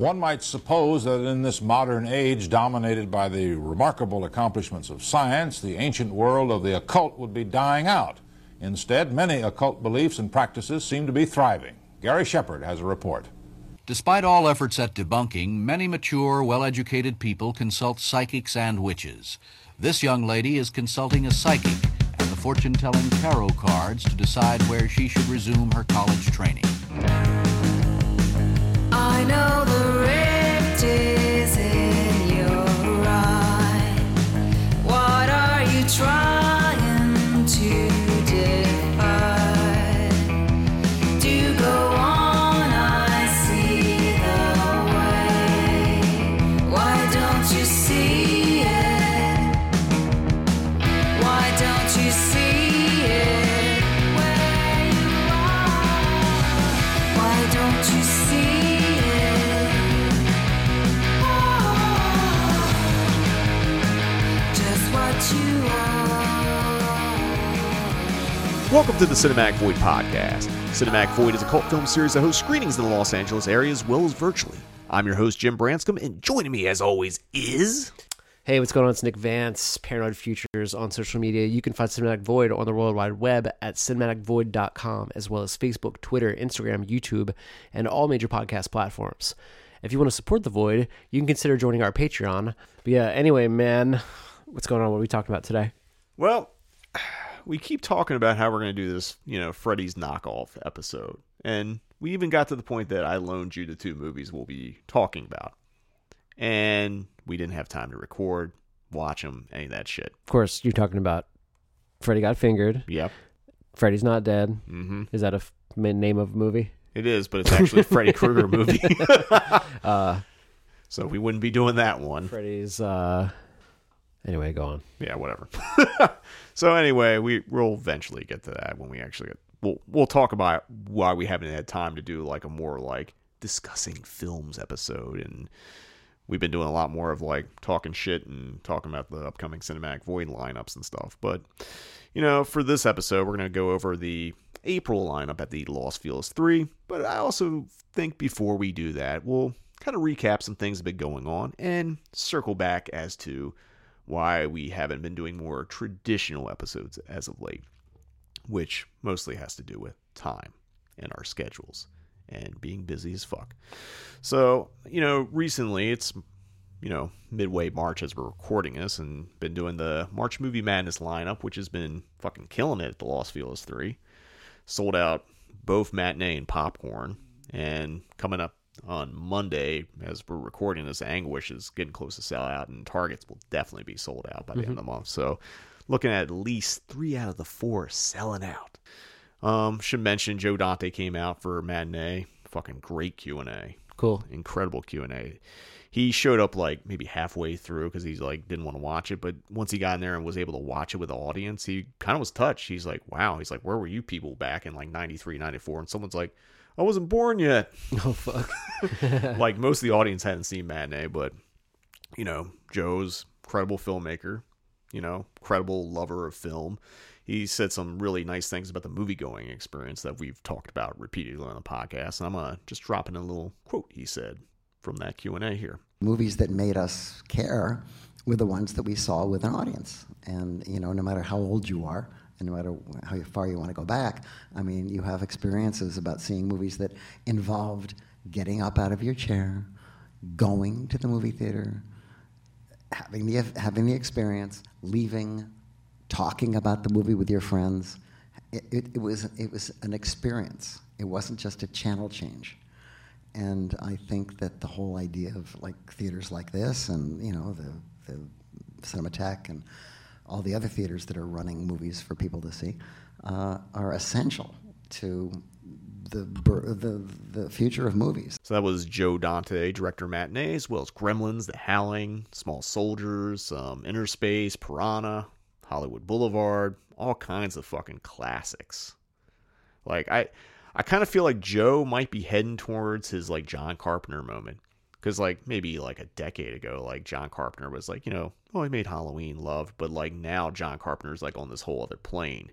One might suppose that in this modern age dominated by the remarkable accomplishments of science, the ancient world of the occult would be dying out. Instead, many occult beliefs and practices seem to be thriving. Gary Shepard has a report. Despite all efforts at debunking, many mature, well educated people consult psychics and witches. This young lady is consulting a psychic and the fortune telling tarot cards to decide where she should resume her college training. I Welcome to the Cinematic Void podcast. Cinematic Void is a cult film series that hosts screenings in the Los Angeles area as well as virtually. I'm your host, Jim Branscombe, and joining me as always is. Hey, what's going on? It's Nick Vance, Paranoid Futures on social media. You can find Cinematic Void on the World Wide Web at cinematicvoid.com, as well as Facebook, Twitter, Instagram, YouTube, and all major podcast platforms. If you want to support The Void, you can consider joining our Patreon. But yeah, anyway, man, what's going on? What are we talking about today? Well, we keep talking about how we're going to do this, you know, Freddy's knockoff episode. And we even got to the point that I loaned you the two movies we'll be talking about. And we didn't have time to record, watch them, any of that shit. Of course, you're talking about Freddy Got Fingered. Yep. Freddy's Not Dead. hmm Is that a f- name of a movie? It is, but it's actually a Freddy Krueger movie. Uh, so we wouldn't be doing that one. Freddy's. Uh... Anyway, go on. yeah, whatever. so anyway, we we'll eventually get to that when we actually get. We'll we'll talk about why we haven't had time to do like a more like discussing films episode, and we've been doing a lot more of like talking shit and talking about the upcoming cinematic void lineups and stuff. But you know, for this episode, we're gonna go over the April lineup at the Los Feliz three. But I also think before we do that, we'll kind of recap some things that have been going on and circle back as to why we haven't been doing more traditional episodes as of late, which mostly has to do with time and our schedules and being busy as fuck. So, you know, recently it's, you know, midway March as we're recording this and been doing the March Movie Madness lineup, which has been fucking killing it at the Los Feliz 3. Sold out both matinee and popcorn. And coming up on Monday, as we're recording this, Anguish is getting close to sell out, and Targets will definitely be sold out by the end of the month. So, looking at at least three out of the four selling out. Um, should mention Joe Dante came out for matinee. Fucking great Q and A, Cool. incredible Q and A. He showed up like maybe halfway through because he's like didn't want to watch it, but once he got in there and was able to watch it with the audience, he kind of was touched. He's like, "Wow!" He's like, "Where were you people back in like 93, 94? And someone's like, "I wasn't born yet." Oh, fuck. like most of the audience hadn't seen matinee, but you know, Joe's credible filmmaker, you know, credible lover of film. He said some really nice things about the movie going experience that we've talked about repeatedly on the podcast. And I'm gonna just drop in a little quote he said from that Q and A here. movies that made us care were the ones that we saw with an audience. And you know, no matter how old you are, and no matter how far you want to go back, I mean, you have experiences about seeing movies that involved getting up out of your chair, going to the movie theater, having the having the experience, leaving, talking about the movie with your friends. It, it, it was it was an experience. It wasn't just a channel change. And I think that the whole idea of like theaters like this, and you know the the Cinematheque and all the other theaters that are running movies for people to see, uh, are essential to the the the future of movies. So that was Joe Dante, director of matinee, as well as Gremlins, The Howling, Small Soldiers, um, Inner Space, Piranha, Hollywood Boulevard, all kinds of fucking classics. Like I, I kind of feel like Joe might be heading towards his like John Carpenter moment, because like maybe like a decade ago, like John Carpenter was like you know, oh he made Halloween love but like now John Carpenter's like on this whole other plane,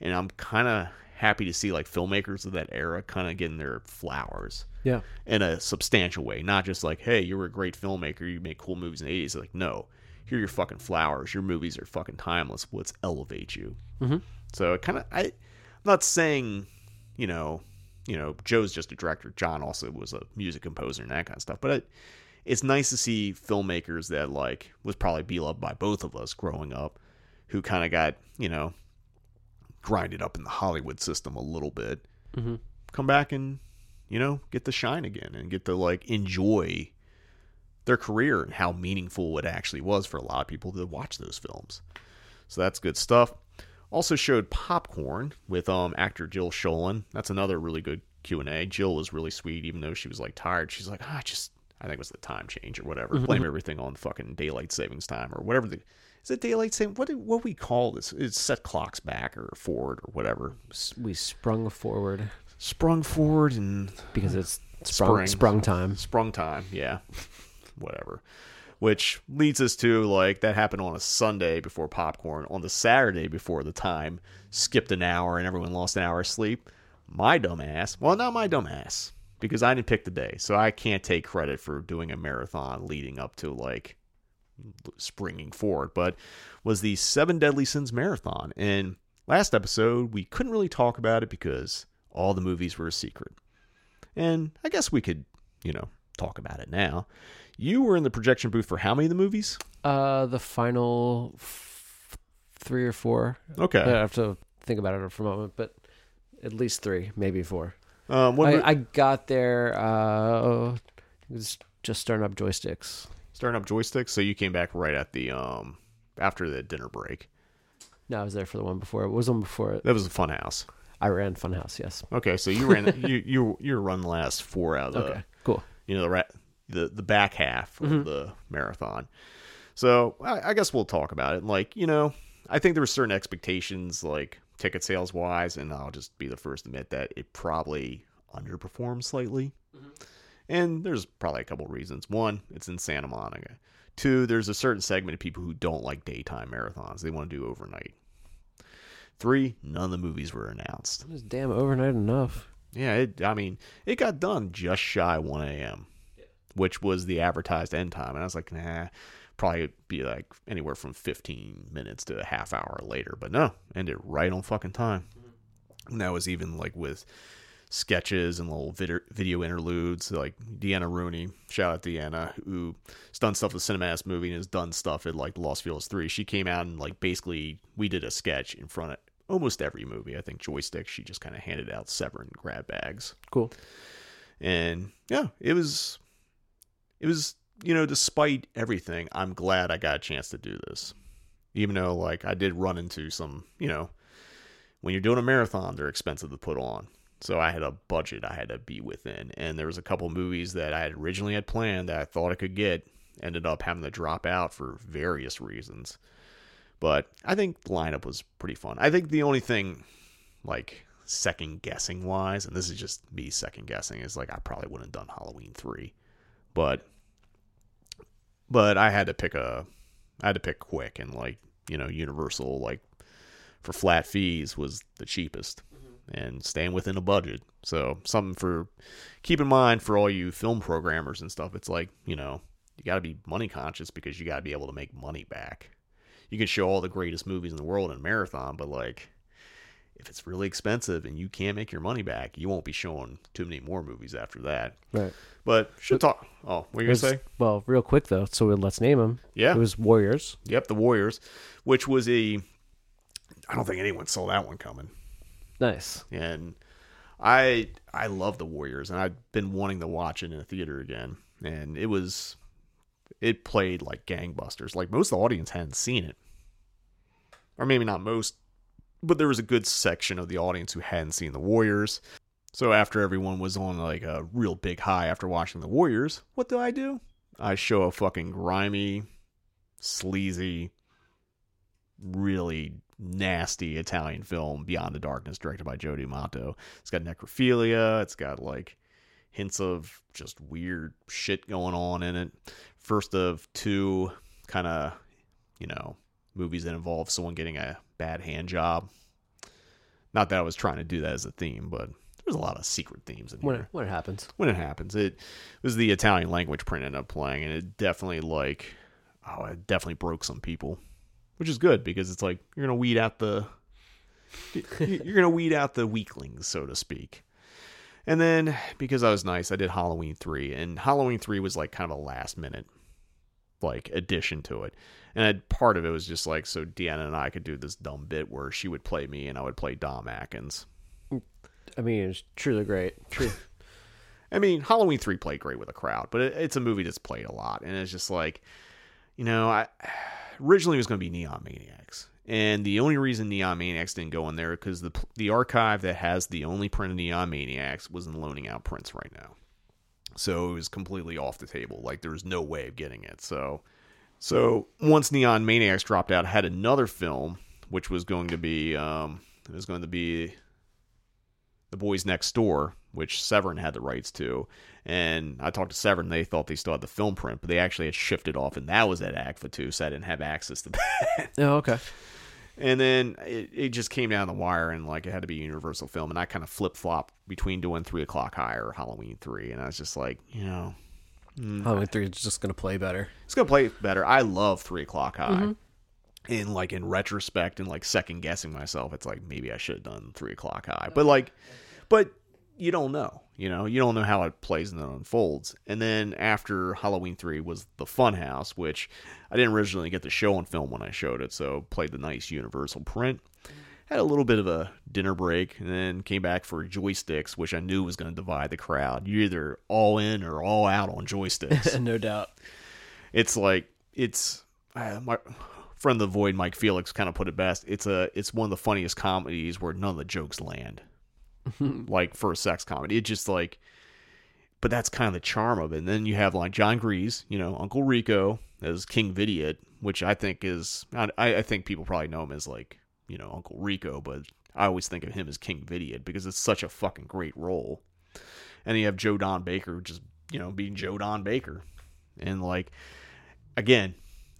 and I'm kind of happy to see like filmmakers of that era kind of getting their flowers. Yeah. in a substantial way, not just like, hey, you're a great filmmaker, you make cool movies in the 80s. Like, no, here are your fucking flowers. Your movies are fucking timeless. Let's elevate you. Mm-hmm. So it kind of, I, I'm not saying, you know, you know, Joe's just a director. John also was a music composer and that kind of stuff. But it, it's nice to see filmmakers that like was probably beloved by both of us growing up, who kind of got you know grinded up in the Hollywood system a little bit, mm-hmm. come back and you know get to shine again and get to like enjoy their career and how meaningful it actually was for a lot of people to watch those films. So that's good stuff. Also showed Popcorn with um actor Jill Schoelen. That's another really good Q and A. Jill was really sweet, even though she was like tired. She's like, ah, I just I think it was the time change or whatever. Blame everything on fucking daylight savings time or whatever. The is it daylight saving? What do, what we call this? It's set clocks back or forward or whatever. We sprung forward Sprung forward and because it's sprung Spring. sprung time. sprung time yeah whatever which leads us to like that happened on a sunday before popcorn. On the saturday before the time skipped an hour and everyone lost an hour of sleep. My dumbass well not my dumbass because i didn't pick the day so i can't take credit for doing a marathon leading up to like springing forward but was the seven deadly sins marathon. And last episode we couldn't really talk about it because all the movies were a secret. And I guess we could, you know, talk about it now. You were in the projection booth for how many of the movies? Uh, the final f- three or four. Okay. I have to think about it for a moment, but at least three, maybe four. Um, what I, mo- I got there. Uh, it was just starting up joysticks. starting up joysticks, so you came back right at the um after the dinner break. No, I was there for the one before. It was one before it. That was a fun house. I ran Funhouse. Yes. Okay, so you ran you you you run the last four out of the Okay. Cool. you know the ra- the the back half of mm-hmm. the marathon. So I, I guess we'll talk about it. Like you know, I think there were certain expectations, like ticket sales wise, and I'll just be the first to admit that it probably underperformed slightly. Mm-hmm. And there's probably a couple reasons. One, it's in Santa Monica. Two, there's a certain segment of people who don't like daytime marathons; they want to do overnight. Three, none of the movies were announced. It was damn overnight enough. Yeah, it, I mean, it got done just shy 1 a.m., which was the advertised end time. And I was like, nah, probably be like anywhere from 15 minutes to a half hour later. But no, ended right on fucking time. And that was even like with sketches and little vid- video interludes. Like Deanna Rooney, shout out Deanna, who's done stuff with Cinematis movie and has done stuff at like Los Feliz 3. She came out and like basically we did a sketch in front of almost every movie. I think Joystick, she just kind of handed out Severin grab bags Cool. and yeah it was it was you know despite everything i'm glad i got a chance to do this. Even though like i did run into some you know when you're doing a marathon they're expensive to put on. So i had a budget i had to be within. And there was a couple movies that i had originally had planned that i thought i could get ended up having to drop out for various reasons. But i think the lineup was pretty fun. I think the only thing like second guessing wise, and this is just me second guessing, is like I probably wouldn't have done Halloween three, but but I had to pick a I had to pick quick and like you know Universal like for flat fees was the cheapest mm-hmm. and staying within a budget. So something for keep in mind for all you film programmers and stuff. It's like you know you got to be money conscious because you got to be able to make money back. You can show all the greatest movies in the world in a marathon, but like if it's really expensive and you can't make your money back, you won't be showing too many more movies after that. Right. But should talk. Oh, what are you gonna say? Well, real quick though, so let's name them. Yeah. It was Warriors. Yep, the Warriors, which was a. I don't think anyone saw that one coming, Nice. and I I love the Warriors, and I've been wanting to watch it in a theater again, and it was, it played like gangbusters. Like most of the audience hadn't seen it, or maybe not most, but there was a good section of the audience who hadn't seen the Warriors. So after everyone was on like a real big high after watching the Warriors, what do I do? I show a fucking grimy, sleazy, really nasty Italian film, Beyond the Darkness, directed by Joe D'Amato. It's got necrophilia. It's got like hints of just weird shit going on in it. First of two kind of, you know, movies that involve someone getting a bad hand job. Not that I was trying to do that as a theme, but there's a lot of secret themes in When here it, when it happens. when it happens. It was the Italian language print ended up playing, and it definitely like, oh, it definitely broke some people, which is good because it's like you're gonna weed out the, you're gonna weed out the weaklings, so to speak. And then because I was nice, I did Halloween three, and Halloween three was like kind of a last minute, like addition to it. And I, part of it was just like so Deanna and I could do this dumb bit where she would play me and I would play Tom Atkins. I mean, it's truly great. True. I mean, Halloween three played great with a crowd, but it, it's a movie that's played a lot, and it's just like, you know, I originally it was going to be Neon Maniacs, and the only reason Neon Maniacs didn't go in there because the the archive that has the only print of Neon Maniacs was in loaning out prints right now, so it was completely off the table. Like there was no way of getting it. So, so once Neon Maniacs dropped out, had another film which was going to be um, it was going to be the Boys Next Door, which Severin had the rights to. And I talked to Severin, they thought they still had the film print, but they actually had shifted off, and that was at AGFA too, so I didn't have access to that. oh, okay. And then it, it just came down the wire, and like it had to be Universal Film, and I kind of flip flopped between doing Three O'clock High or Halloween Three, and I was just like, you know, mm, Halloween three is just gonna play better. it's gonna play better. I love Three O'clock High. Mm-hmm. And like in retrospect and like second guessing myself, it's like maybe I should have done Three O'clock High. But like, but you don't know. You know, you don't know how it plays and then unfolds. And then after Halloween three was the Funhouse, which I didn't originally get the show on film when I showed it, so played the nice Universal print. Had a little bit of a dinner break, and then came back for joysticks, which I knew was going to divide the crowd. You're either all in or all out on joysticks no doubt. it's like it's uh, my friend of the void mike felix kind of put it best it's a it's one of the funniest comedies where none of the jokes land like for a sex comedy. It just like but that's kind of the charm of it. And then you have like jon gries you know uncle rico as king vidiot which i think is i, I think people probably know him as like you know uncle rico but i always think of him as king vidiot because it's such a fucking great role. And you have joe don baker just you know being joe don baker. And like again,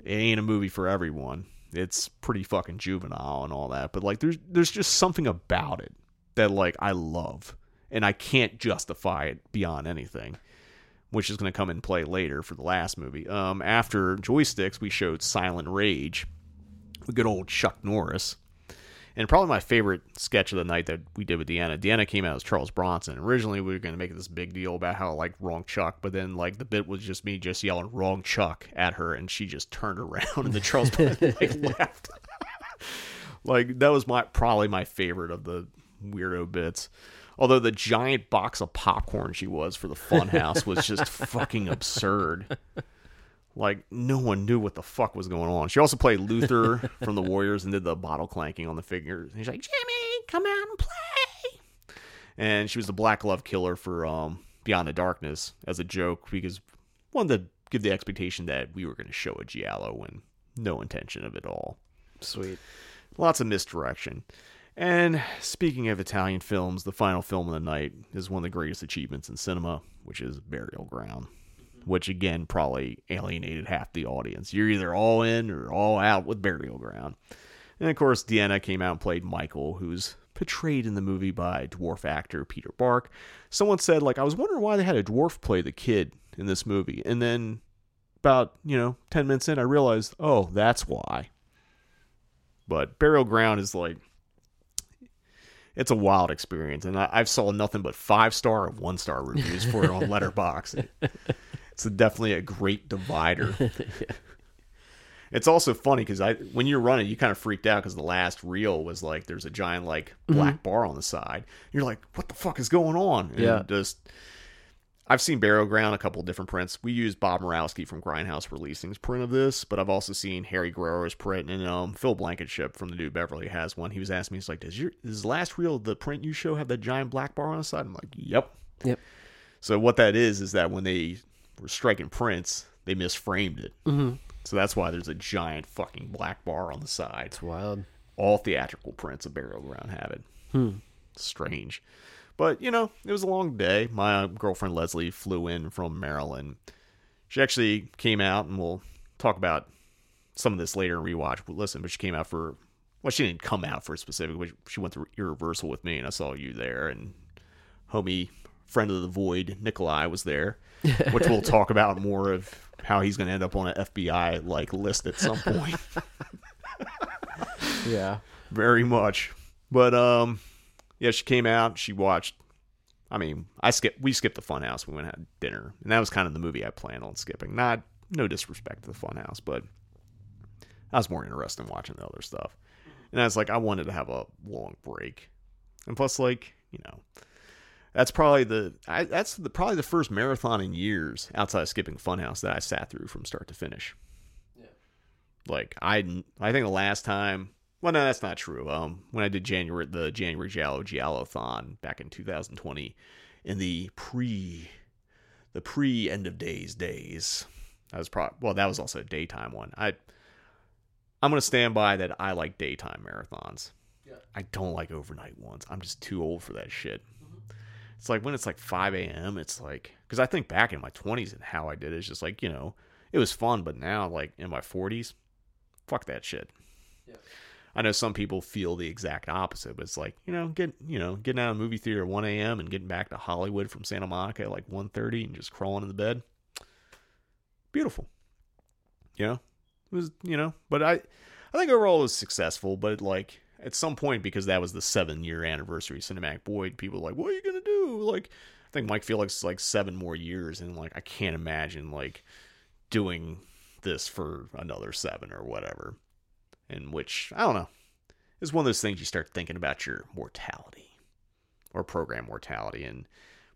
it ain't a movie for everyone. It's pretty fucking juvenile and all that, but like there's there's just something about it that like I love and I can't justify it beyond anything, which is going to come in play later for the last movie. Um after Joysticks, we showed Silent Rage with good old Chuck Norris. And probably my favorite sketch of the night that we did with Deanna. Deanna came out as Charles Bronson. Originally, we were going to make this big deal about how like wrong Chuck, but then like the bit was just me just yelling wrong Chuck at her, and she just turned around and the Charles Bronson like laughed. like that was my probably my favorite of the weirdo bits. Although the giant box of popcorn she was for the Funhouse was just fucking absurd. Like no one knew what the fuck was going on. She also played Luther from the Warriors and did the bottle clanking on the figures. And he's like, Jimmy, come out and play. And she was the Black Glove Killer for um, Beyond the Darkness as a joke because wanted to give the expectation that we were going to show a giallo when no intention of it all. Sweet. Lots of misdirection. And speaking of Italian films, the final film of the night is one of the greatest achievements in cinema, which is Burial Ground, which again probably alienated half the audience. You're either all in or all out with Burial Ground. And of course, Deanna came out and played Michael, who's portrayed in the movie by dwarf actor Peter Bark. Someone said, like, I was wondering why they had a dwarf play the kid in this movie. And then about, you know, 10 minutes in, I realized, oh, that's why. But Burial Ground is like, it's a wild experience. And I, I've saw nothing but five star and one star reviews for it on Letterboxd. It's definitely a great divider. It's also funny because I, when you're running, you kind of freaked out because the last reel was like there's a giant like black mm-hmm. bar on the side. You're like, what the fuck is going on? And Yeah. Just, I've seen Burial Ground a couple different prints. We used Bob Murawski from Grindhouse Releasing's print of this, but I've also seen Harry Guerro's print and um Phil Blankenship from the New Beverly has one. He was asking me, he's like, does your does last reel the print you show have that giant black bar on the side? I'm like, yep. Yep. So what that is is that when they were striking prints, they misframed it. Mm-hmm. So that's why there's a giant fucking black bar on the side. It's wild. All theatrical prints of Burial Ground have it. Strange. But, you know, it was a long day. My girlfriend Leslie flew in from Maryland. She actually came out, and we'll talk about some of this later in rewatch. But listen, but she came out for, well, she didn't come out for a specific, but she went through Irreversible with me, and I saw you there, and homie friend of the void Nikolai was there, which we'll talk about more of how he's going to end up on an FBI like list at some point. Yeah. very much. But um, yeah, she came out. She watched. I mean, I skipped. We skipped the Funhouse. We went and had dinner, and that was kind of the movie I planned on skipping. Not no disrespect to the Funhouse, but I was more interested in watching the other stuff. And I was like, I wanted to have a long break, and plus, like you know, that's probably the I, that's the, probably the first marathon in years outside of skipping Funhouse that I sat through from start to finish. Yeah. Like I, I think the last time. Well, no, that's not true. Um, when I did January the January Giallo Giallo-thon back in 2020, in the pre, the pre end of days days, that was probably well, that was also a daytime one. I, I'm gonna stand by that. I like daytime marathons. I don't like overnight ones. I'm just too old for that shit. It's like when it's like 5 a.m. It's like because I think back in my 20s and how I did it, it's just like you know it was fun, but now like in my 40s, fuck that shit. I know some people feel the exact opposite, but it's like you know, get you know, getting out of the movie theater at 1 a.m. and getting back to Hollywood from Santa Monica at like 1:30 and just crawling in the bed. Beautiful. You know, it was you know, but I, I think overall it was successful. But like at some point, because that was the seven year anniversary of Cinematic Void, people were like, what are you gonna do? Like, I think Mike Felix is like seven more years, and like I can't imagine like doing this for another seven or whatever in which I don't know is one of those things you start thinking about your mortality or program mortality, and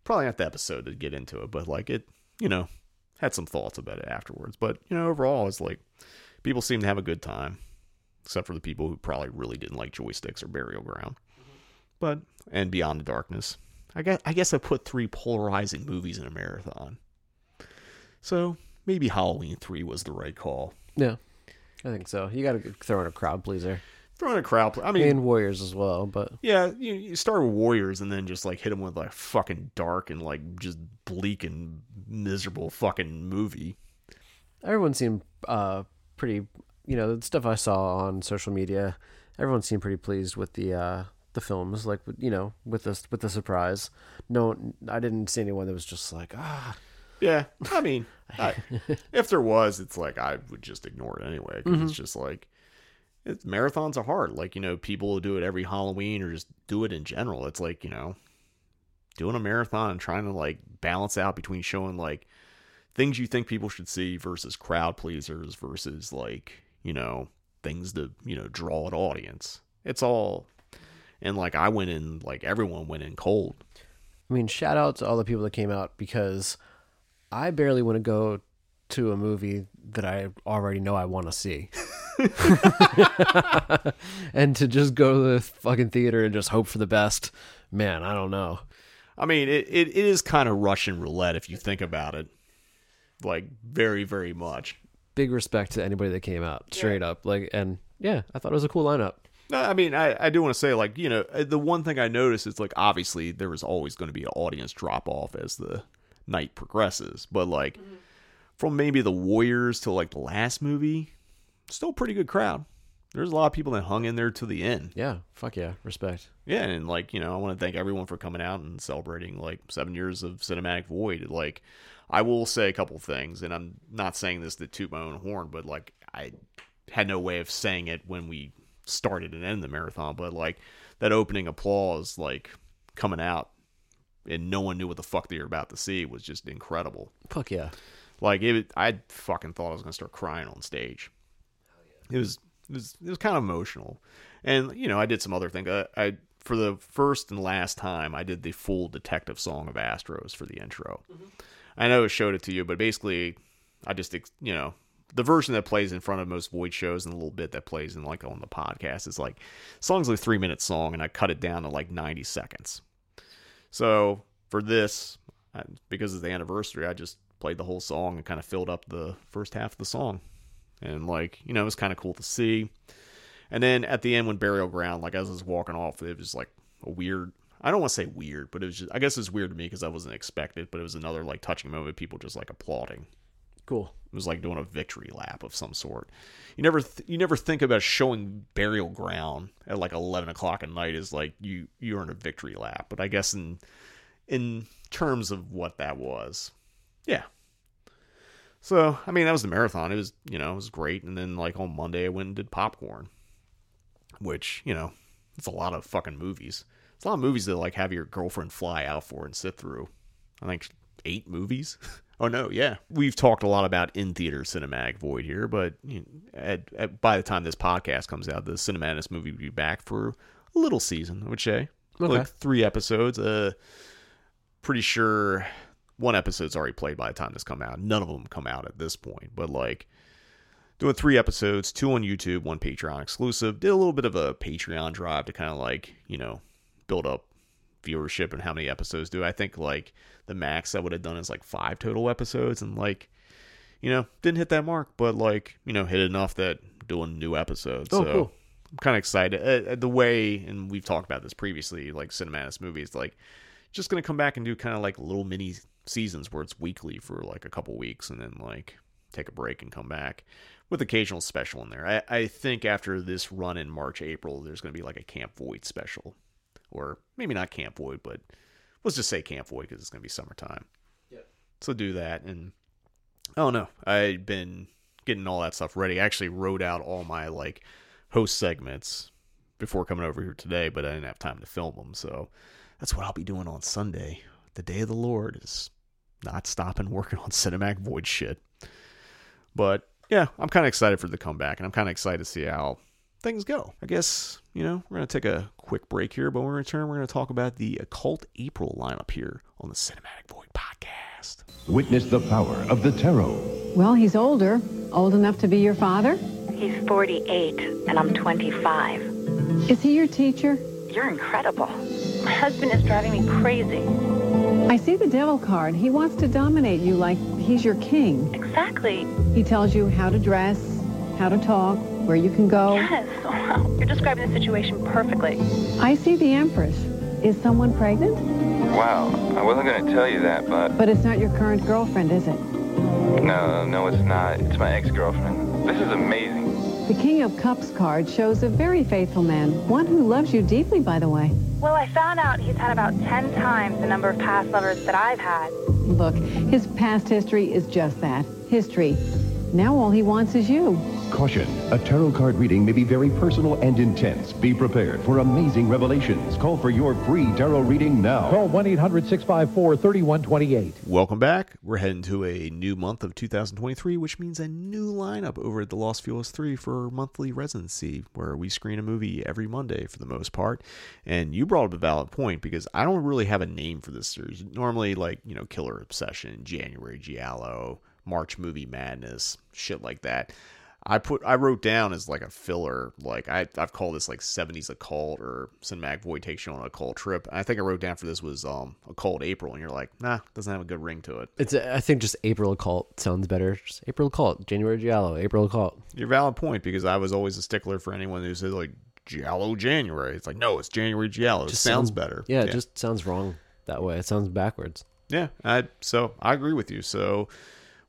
probably not the episode to get into it, but like it, you know, had some thoughts about it afterwards. But you know, overall, it's like people seem to have a good time, except for the people who probably really didn't like joysticks or burial ground. Mm-hmm. But and Beyond the Darkness, I guess I guess I put three polarizing movies in a marathon, so maybe Halloween three was the right call. Yeah. I think so. You got to throw in a crowd pleaser. Throwing a crowd, I mean, And Warriors as well, but Yeah, you, you start with Warriors and then just like hit them with like fucking dark and like just bleak and miserable fucking movie. everyone seemed uh pretty you know the stuff i saw on social media everyone seemed pretty pleased with the uh the films like you know with this with the surprise no i didn't see anyone that was just like ah Yeah, I mean, I, if there was, it's like I would just ignore it anyway because Mm-hmm. it's just like it's, marathons are hard. Like you know, people who do it every Halloween or just do it in general. It's like you know, doing a marathon and trying to like balance out between showing like things you think people should see versus crowd pleasers versus like you know things to you know draw an audience. It's all and like I went in like everyone went in cold. i mean shout out to all the people that came out because i barely want to go to a movie that i already know i want to see. And to just go to the fucking theater and just hope for the best man i don't know. I mean, it, it, it is kind of Russian roulette if you think about it. Like, very, very much. big respect to anybody that came out straight up. Like and yeah i thought it was a cool lineup. No, I mean, I, I do want to say, like, you know, uh, the one thing I noticed is, like, obviously there was always going to be an audience drop off as the night progresses. But, like, mm-hmm. from maybe the Warriors to, like, the last movie, still a pretty good crowd. There's a lot of people that hung in there to the end. yeah fuck yeah respect Yeah, and like, you know, I want to thank everyone for coming out and celebrating like seven years of Cinematic Void. Like, I will say a couple things, and I'm not saying this to toot my own horn, but like, I had no way of saying it when we started and ended the marathon, but like, that opening applause, like, coming out and no one knew what the fuck they were about to see was just incredible. fuck yeah Like, it, I fucking thought I was going to start crying on stage. It was it was it was kind of emotional, and you know I did some other things. I, I for the first and last time I did the full detective song of Astros for the intro. Mm-hmm. I know I showed it to you, but basically I just you know the version that plays in front of most Void shows and a little bit that plays in like on the podcast is like song's like a three minute song, and I cut it down to like ninety seconds. So for this, because it's the anniversary, I just played the whole song and kind of filled up the first half of the song. And like, you know, it was kind of cool to see. And then at the end when Burial Ground, like as I was walking off, it was like a weird I don't want to say weird, but it was just I guess it was weird to me because I wasn't expected, but it was another like touching moment, people just like applauding. Cool It was like doing a victory lap of some sort. You never th- you never think about showing burial ground at like eleven o'clock at night is like you you earn a victory lap. But I guess in in terms of what that was. Yeah. So, I mean, that was the marathon. It was, you know, it was great. And then, like, on Monday, I went and did popcorn, which, you know, it's a lot of fucking movies. It's a lot of movies that, like, have your girlfriend fly out for and sit through. I think eight movies. oh, no, yeah. We've talked a lot about in theater cinematic void here, but you know, at, at, by the time this podcast comes out, the Cinematis movie will be back for a little season, I would say. Okay. Like three episodes. Uh, pretty sure one episode's already played by the time this come out. None of them come out at this point, but like doing three episodes, two on YouTube, one Patreon exclusive. Did a little bit of a Patreon drive to kind of like you know build up viewership and how many episodes do I think like the max I would have done is like five total episodes and like you know didn't hit that mark, but like you know hit enough that doing new episodes. Oh, so cool. I'm kind of excited. Uh, uh, the way, and we've talked about this previously, like Cinematis movies, like just gonna come back and do kind of like little mini seasons where it's weekly for like a couple weeks and then like take a break and come back with occasional special in there. I, I think after this run in March, April, there's gonna be like a Camp Void special, or maybe not Camp Void, but let's just say Camp Void because it's gonna be summertime. Yeah. So do that, and I don't know. I've been getting all that stuff ready. I actually wrote out all my like host segments before coming over here today, but I didn't have time to film them. So that's what I'll be doing on Sunday. The day of the Lord is not stopping working on Cinematic Void shit. But yeah, I'm kind of excited for the comeback, and I'm kind of excited to see how things go. I guess, you know, we're going to take a quick break here, but when we return, we're going to talk about the Occult April lineup here on the Cinematic Void podcast. Witness the power of the tarot. Well, he's older, old enough to be your father. He's 48 and I'm 25. Is he your teacher? You're incredible. My husband is driving me crazy. I see the devil card. He wants to dominate you like he's your king. Exactly. He tells you how to dress, how to talk, where you can go. Yes. Wow. You're describing the situation perfectly. I see the Empress. Is someone pregnant? Wow, I wasn't going to tell you that, but But it's not your current girlfriend, is it? no, no, it's not. It's my ex-girlfriend. This is amazing. The King of Cups card shows a very faithful man, one who loves you deeply, by the way. Well, I found out he's had about 10 times the number of past lovers that I've had. Look, his past history is just that, history. Now all he wants is you. Caution. A tarot card reading may be very personal and intense. Be prepared for amazing revelations. Call for your free tarot reading now. Call 1-800-654-3128. Welcome back. We're heading to a new month of 2023, which means a new lineup over at the Los Feliz 3 for monthly residency, where we screen a movie every Monday for the most part. And you brought up a valid point because I don't really have a name for this series. Normally, like, you know, Killer Obsession, January Giallo, March Movie Madness, shit like that. I put I wrote down as like a filler, like I I've called this like seventies occult or cinematic void takes you on a occult trip. I think I wrote down for this was um occult April, and you're like, nah, doesn't have a good ring to it. It's I think just April occult sounds better. Just April occult, January Giallo, April occult. Your valid point because I was always a stickler for anyone who says like Giallo January. It's like no, it's January Giallo. It Just sounds sounds- better. Yeah, it just sounds wrong that way. It sounds backwards. Yeah, I so I agree with you. So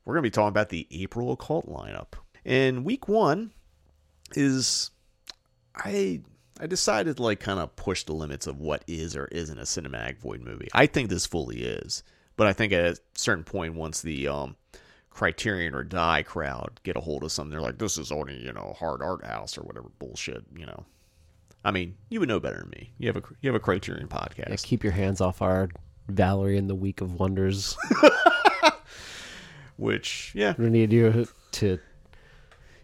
we're gonna be talking about the April occult lineup. And week one is I I decided to like kind of push the limits of what is or isn't a cinematic void movie. I think this fully is, but I think at a certain point, once the um, Criterion or Die crowd get a hold of something, they're like, "This is only you know hard art house or whatever bullshit." You know, I mean, you would know better than me. You have a you have a Criterion podcast. Yeah, keep your hands off our Valerie and the Week of Wonders. which yeah, we need you to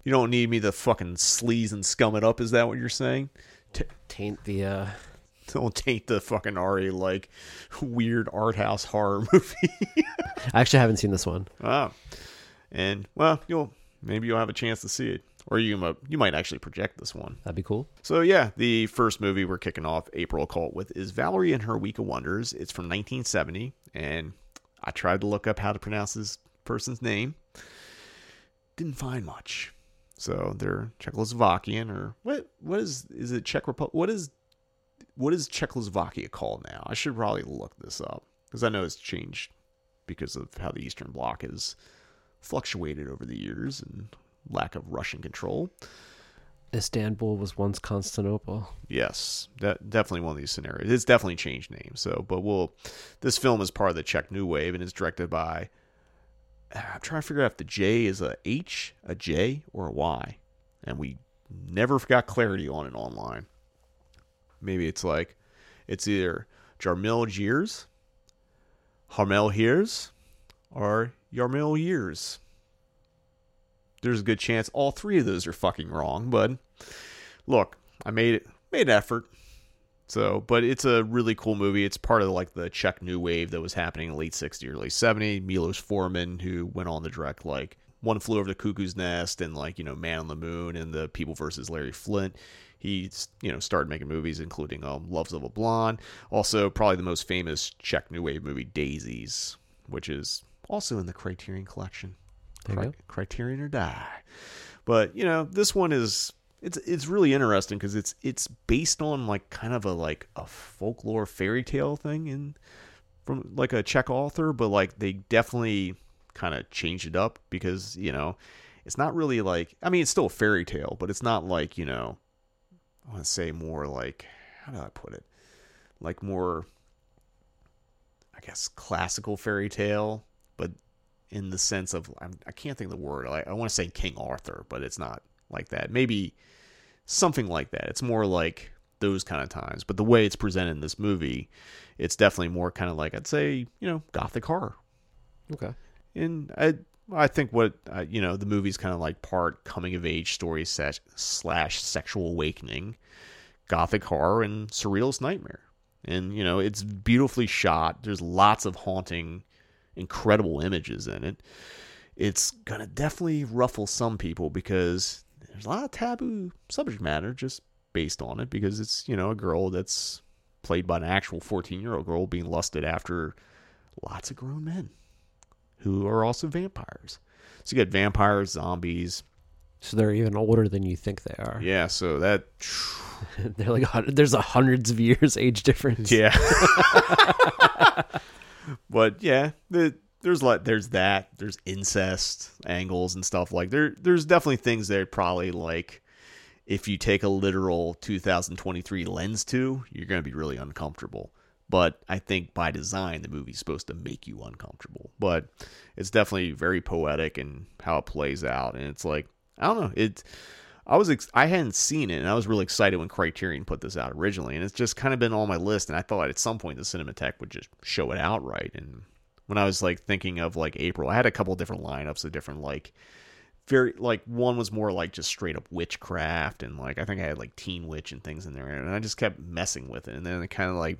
you don't need me to fucking sleaze and scum it up. Is that what you're saying? T- taint the uh don't taint the fucking Ari like weird art house horror movie. I actually haven't seen this one. Wow. And well, you'll maybe you'll have a chance to see it, or you might you might actually project this one. That'd be cool. So yeah, the first movie we're kicking off April Occult with is Valerie and Her Week of Wonders. It's from 1970, and I tried to look up how to pronounce this person's name. Didn't find much. So they're Czechoslovakian or what? What is is it Czech Republic? What is what is Czechoslovakia called now? I should probably look this up because I know it's changed because of how the Eastern Bloc has fluctuated over the years and lack of Russian control. Istanbul was once Constantinople. Yes, de- definitely one of these scenarios. It's definitely changed names. So, but we'll. This film is part of the Czech New Wave and is directed by. I'm trying to figure out if the J is a H, a J, or a Y, and we never got clarity on it online. Maybe it's like, it's either Jarmil Jeers, Harmel Hears, or Yarmil Years. There's a good chance all three of those are fucking wrong, but look, I made it, made an effort. So, but it's a really cool movie. It's part of like the Czech New Wave that was happening in the late 60s, early 70s. Milos Forman, who went on to direct like One Flew Over the Cuckoo's Nest and like, you know, Man on the Moon and the People versus Larry Flynt. He, you know, started making movies, including um, Loves of a Blonde. Also, probably the most famous Czech New Wave movie, Daisies, which is also in the Criterion Collection. There you Cri- go. Criterion or Die. But you know, this one is it's it's really interesting because it's it's based on like kind of a like a folklore fairy tale thing in from like a Czech author, but like they definitely kind of changed it up because you know it's not really like I mean it's still a fairy tale, but it's not like you know I want to say more like how do I put it like more I guess classical fairy tale, but in the sense of I'm, I can't think of the word. I, I want to say King Arthur, but it's not like that. Maybe something like that. It's more like those kind of times. But the way it's presented in this movie, it's definitely more kind of like I'd say you know gothic horror. Okay. And I I think what uh, you know the movie's kind of like part coming of age story set slash sexual awakening, gothic horror and surrealist nightmare. And you know it's beautifully shot. There's lots of haunting, incredible images in it. It's gonna definitely ruffle some people because there's a lot of taboo subject matter just based on it because it's you know a girl that's played by an actual 14 year old girl being lusted after lots of grown men who are also vampires. So you got vampires, zombies. So they're even older than you think they are. Yeah, so that they're like there's a hundreds of years age difference. yeah. but yeah, the, there's like there's that. There's incest angles and stuff like there. There's definitely things that probably like if you take a literal 2023 lens to, you're gonna be really uncomfortable. But I think by design, the movie's supposed to make you uncomfortable. But it's definitely very poetic and how it plays out. And it's like I don't know. It I was ex- I hadn't seen it, and I was really excited when Criterion put this out originally, and it's just kind of been on my list. And I thought at some point the Cinematheque would just show it outright. And when I was like thinking of like April, I had a couple different lineups of different like very like one was more like just straight up witchcraft, and like I think I had like Teen Witch and things in there, and I just kept messing with it, and then it kind of like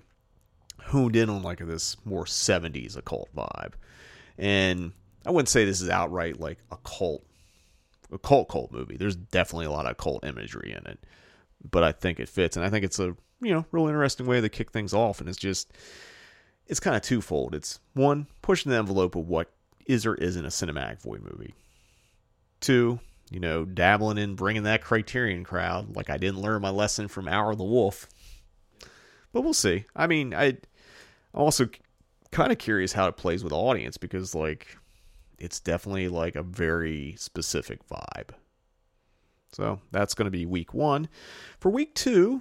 honed in on like this more 70s occult vibe. And I wouldn't say this is outright like a cult a cult cult movie. There's definitely a lot of cult imagery in it. But I think it fits and I think it's a, you know, real interesting way to kick things off and it's just it's kind of twofold. It's one, pushing the envelope of what is or isn't a cinematic void movie. Two, you know, dabbling in bringing that Criterion crowd like I didn't learn my lesson from Hour of the Wolf. But we'll see. I mean, I I'm also kind of curious how it plays with the audience because like it's definitely like a very specific vibe. So that's going to be week one. For week two,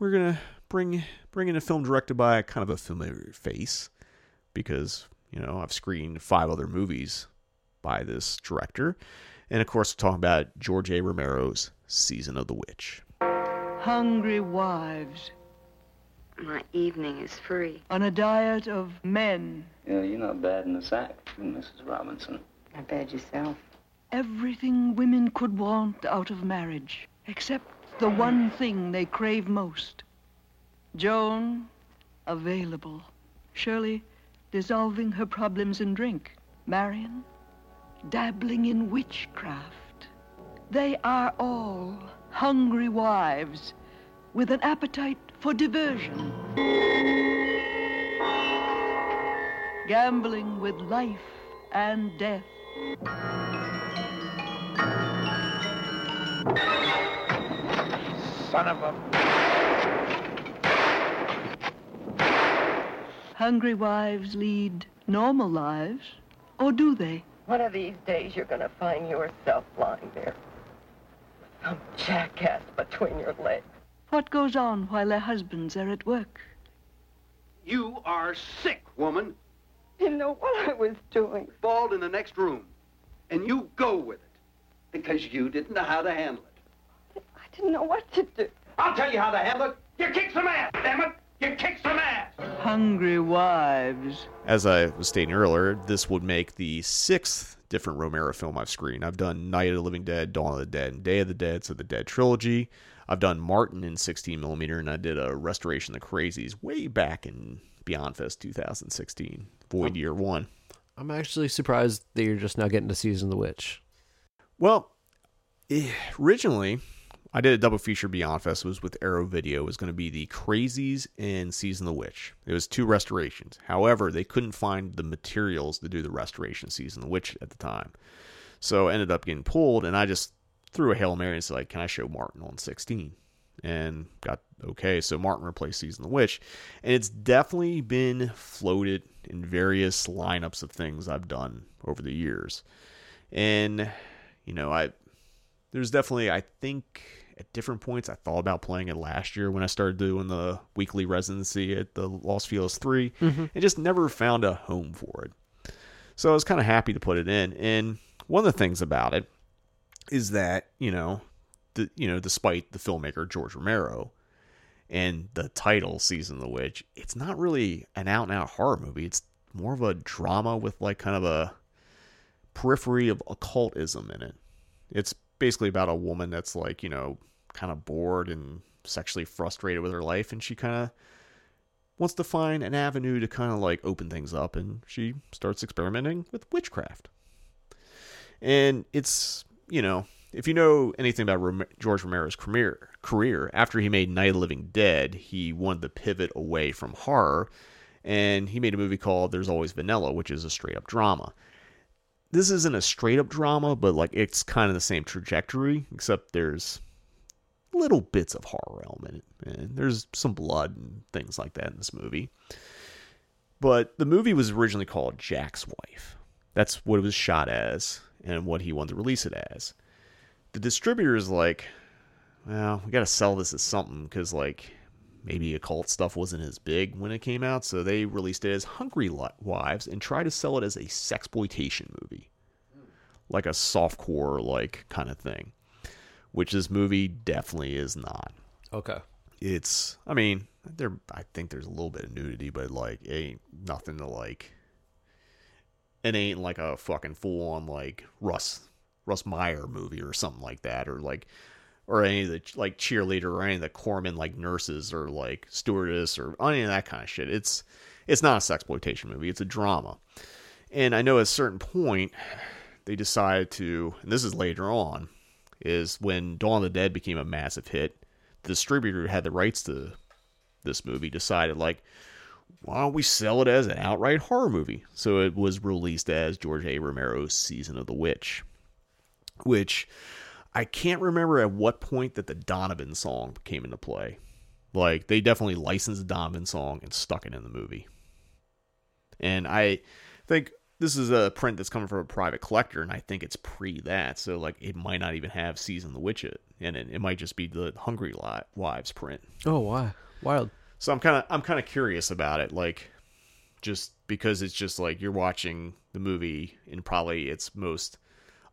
we're gonna bring bring in a film directed by kind of a familiar face because you know I've screened five other movies by this director, and of course we're talking about George A. Romero's Season of the Witch. Hungry wives My evening is free. on a diet of men. Yeah, you're not bad in the sack, Mrs. Robinson. Not bad yourself. Everything women could want out of marriage, except the one thing they crave most. Joan, available. Shirley, dissolving her problems in drink. Marion, dabbling in witchcraft. They are all hungry wives with an appetite for diversion. Gambling with life and death. Son of a... Hungry wives lead normal lives, or do they? One of these days you're going to find yourself lying there, Some jackass between your legs. What goes on while their husbands are at work? You are sick, woman. You know what I was doing. Bald in the next room. And you go with it. Because you didn't know how to handle it. I didn't know what to do. I'll tell you how to handle it. You kick some ass, damn it. You kick some ass. Hungry wives. As I was stating earlier, this would make the sixth different Romero film I've screened. I've done Night of the Living Dead, Dawn of the Dead, and Day of the Dead, so the Dead trilogy. I've done Martin in 16 millimeter, and I did a restoration of the Crazies way back in Beyond Fest 2016, Void Year One. I'm actually surprised that you're just now getting to Season of the Witch. Well, eh, originally, I did a double feature Beyond Fest. It was with Arrow Video. It was going to be the Crazies and Season of the Witch. It was two restorations. However, they couldn't find the materials to do the restoration Season of the Witch at the time. So ended up getting pulled, and I just threw a Hail Mary and said, like, can I show Martin on 16? And got okay. So Martin replaced Season of the Witch. And it's definitely been floated in various lineups of things I've done over the years. And, you know, I there's definitely I think at different points I thought about playing it last year when I started doing the weekly residency at the Los Feliz 3 Mhm. and just never found a home for it. So I was kind of happy to put it in. And one of the things about it is that, you know, the, you know, despite the filmmaker George Romero and the title Season of the Witch, it's not really an out and out horror movie. It's more of a drama with like kind of a periphery of occultism in it. It's basically about a woman that's like, you know, kind of bored and sexually frustrated with her life and she kind of wants to find an avenue to kind of like open things up and she starts experimenting with witchcraft. And it's, you know, if you know anything about George Romero's career, career, after he made Night of the Living Dead, he wanted to pivot away from horror and he made a movie called There's Always Vanilla, which is a straight up drama this isn't a straight up drama, but like it's kind of the same trajectory, except there's little bits of horror element and there's some blood and things like that in this movie. But the movie was originally called Jack's Wife. That's what it was shot as and what he wanted to release it as. The distributor is like, well, we got to sell this as something because like maybe occult stuff wasn't as big when it came out, so they released it as Hungry Wives and tried to sell it as a sexploitation movie, like a softcore like kind of thing, which this movie definitely is not. Okay. It's, I mean, there, I think there's a little bit of nudity, but like, it ain't nothing to like. It ain't like a fucking full on like Russ Russ Meyer movie or something like that, or like or any of the like cheerleader or any of the Corman like nurses or like stewardess or any of that kind of shit. It's it's not a sexploitation movie. It's a drama. And I know at a certain point they decided to, and this is later on, is when Dawn of the Dead became a massive hit. The distributor who had the rights to this movie decided like, why don't we sell it as an outright horror movie? So it was released as George A. Romero's Season of the Witch, which I can't remember at what point that the Donovan song came into play. Like they definitely licensed the Donovan song and stuck it in the movie. And I think this is a print that's coming from a private collector, and I think it's pre that, so like it might not even have Season the Witch in it. It might just be the Hungry Wives print. Oh, why? Wild. So I'm kind of I'm kind of curious about it, like just because it's just like you're watching the movie in probably its most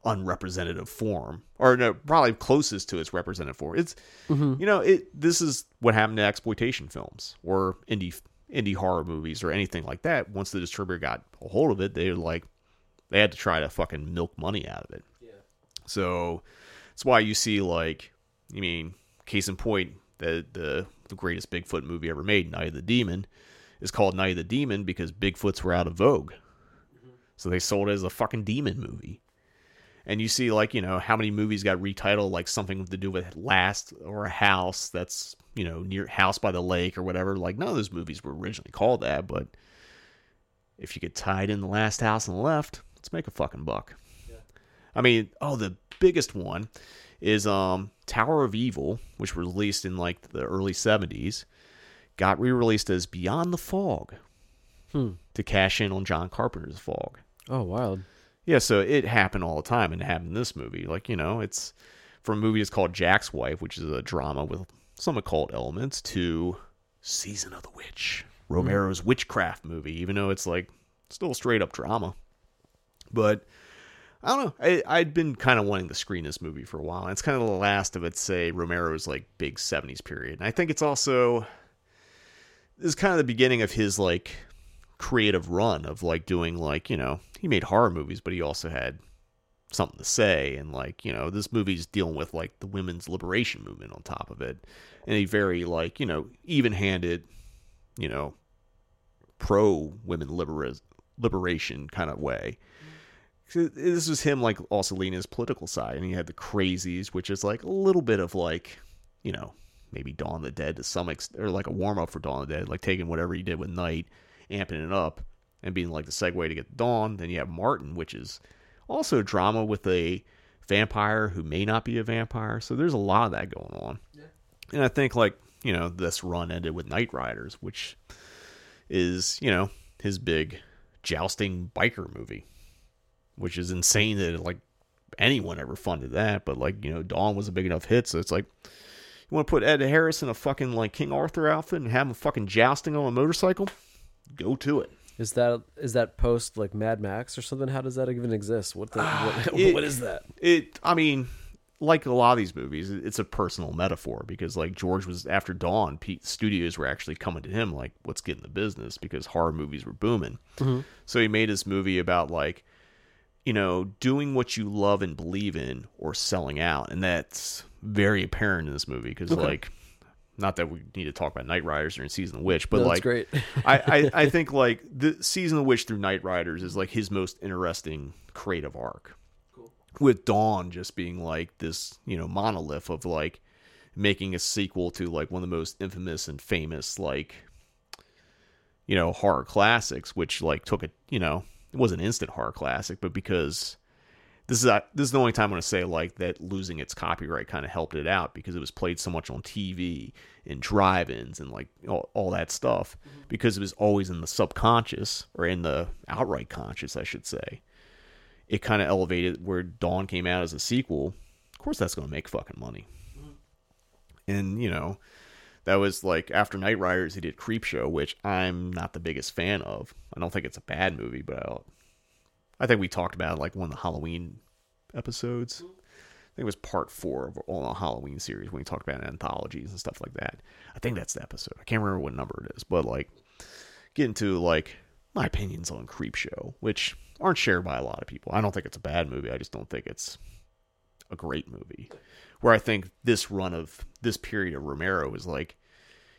unrepresentative form, or no, probably closest to its representative form. It's Mhm. you know it. This is what happened to exploitation films or indie indie horror movies or anything like that. Once the distributor got a hold of it, they were like they had to try to fucking milk money out of it. Yeah. So that's why you see like I mean, case in point, the the the greatest Bigfoot movie ever made, Night of the Demon, is called Night of the Demon because Bigfoots were out of vogue. So they sold it as a fucking demon movie. And you see like, you know, how many movies got retitled like something to do with last or a house that's, you know, near house by the lake or whatever. Like none of those movies were originally called that, but if you get tied in the last house on the left, let's make a fucking buck. I mean, oh, the biggest one is um Tower of Evil, which was released in like the early 70s, got re-released as Beyond the Fog Hmm. to cash in on John Carpenter's Fog. Oh, wild. Yeah, so it happened all the time and it happened in this movie. Like, you know, it's from a movie that's called Jack's Wife, which is a drama with some occult elements, to Season of the Witch, Romero's witchcraft movie, even though it's like still straight up drama. But I don't know. I, I'd been kind of wanting to screen this movie for a while. And it's kind of the last of its, say, Romero's like big 70s period. And I think it's also this is kind of the beginning of his like creative run of like doing like, you know, he made horror movies, but he also had something to say. And like, you know, this movie's dealing with like the women's liberation movement on top of it in a very like, you know, even handed, you know, pro women libera- liberation kind of way. So This was him like also leaning his political side, and he had the crazies, which is like a little bit of like, you know, maybe Dawn of the Dead to some extent, or like a warm up for Dawn of the Dead, like taking whatever he did with Night, amping it up, and being like the segue to get Dawn. Then you have Martin, which is also drama with a vampire who may not be a vampire. So there's a lot of that going on. And I think like, you know, this run ended with Knightriders, which is, you know, his big jousting biker movie, which is insane that like anyone ever funded that. But like, you know, Dawn was a big enough hit. So it's like, you want to put Ed Harris in a fucking like King Arthur outfit and have him fucking jousting on a motorcycle? Go to it. Is that is that post like Mad Max or something? How does that even exist? What the, what, It- what is that? It, I mean, like a lot of these movies, it's a personal metaphor because, like, George was after Dawn, Pete studios were actually coming to him, like, let's get in the business because horror movies were booming. Mhm. So he made this movie about, like, you know, doing what you love and believe in or selling out. And that's very apparent in this movie because, Okay. like, not that we need to talk about Knightriders during Season of the Witch, but No, like, great. I, I, I think like the Season of the Witch through Night Riders is like his most interesting creative arc. With Dawn just being like this, you know, monolith of like making a sequel to like one of the most infamous and famous like you know horror classics, which like took a you know it was an instant horror classic, but because this is uh, this is the only time I'm going to say like that losing its copyright kind of helped it out because it was played so much on TV and drive-ins and like all, all that stuff because it was always in the subconscious or in the outright conscious, I should say. It kind of elevated where Dawn came out as a sequel. Of course, that's going to make fucking money. And you know, that was like after Knightriders, he did Creepshow, which I'm not the biggest fan of. I don't think it's a bad movie, but I, I think we talked about it like one of the Halloween episodes. I think it was part four of all the Halloween series when we talked about anthologies and stuff like that. I think that's the episode. I can't remember what number it is, but like get into like my opinions on Creepshow, which aren't shared by a lot of people. I don't think it's a bad movie. I just don't think it's a great movie. Where I think this run of this period of Romero is like,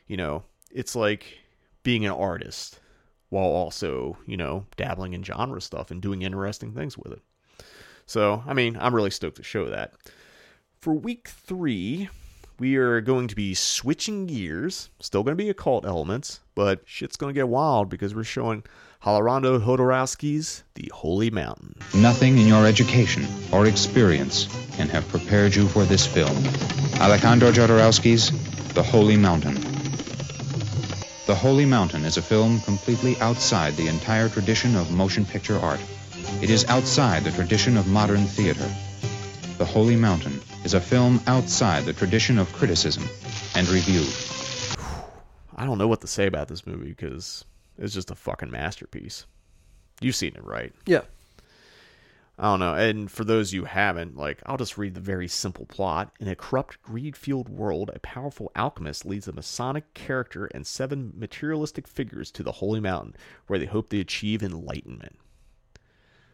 you know, it's like being an artist while also, you know, dabbling in genre stuff and doing interesting things with it. So, I mean, I'm really stoked to show that. For week three, we are going to be switching gears. Still going to be occult elements, but shit's going to get wild because we're showing Alejandro Jodorowsky's The Holy Mountain. Nothing in your education or experience can have prepared you for this film. Alejandro Jodorowsky's The Holy Mountain. The Holy Mountain is a film completely outside the entire tradition of motion picture art. It is outside the tradition of modern theater. The Holy Mountain is a film outside the tradition of criticism and review. I don't know what to say about this movie because it's just a fucking masterpiece. You've seen it, right? Yeah. I don't know. And for those you haven't, like, I'll just read the very simple plot. In a corrupt, greed fueled world, a powerful alchemist leads a Masonic character and seven materialistic figures to the Holy Mountain, where they hope to achieve enlightenment.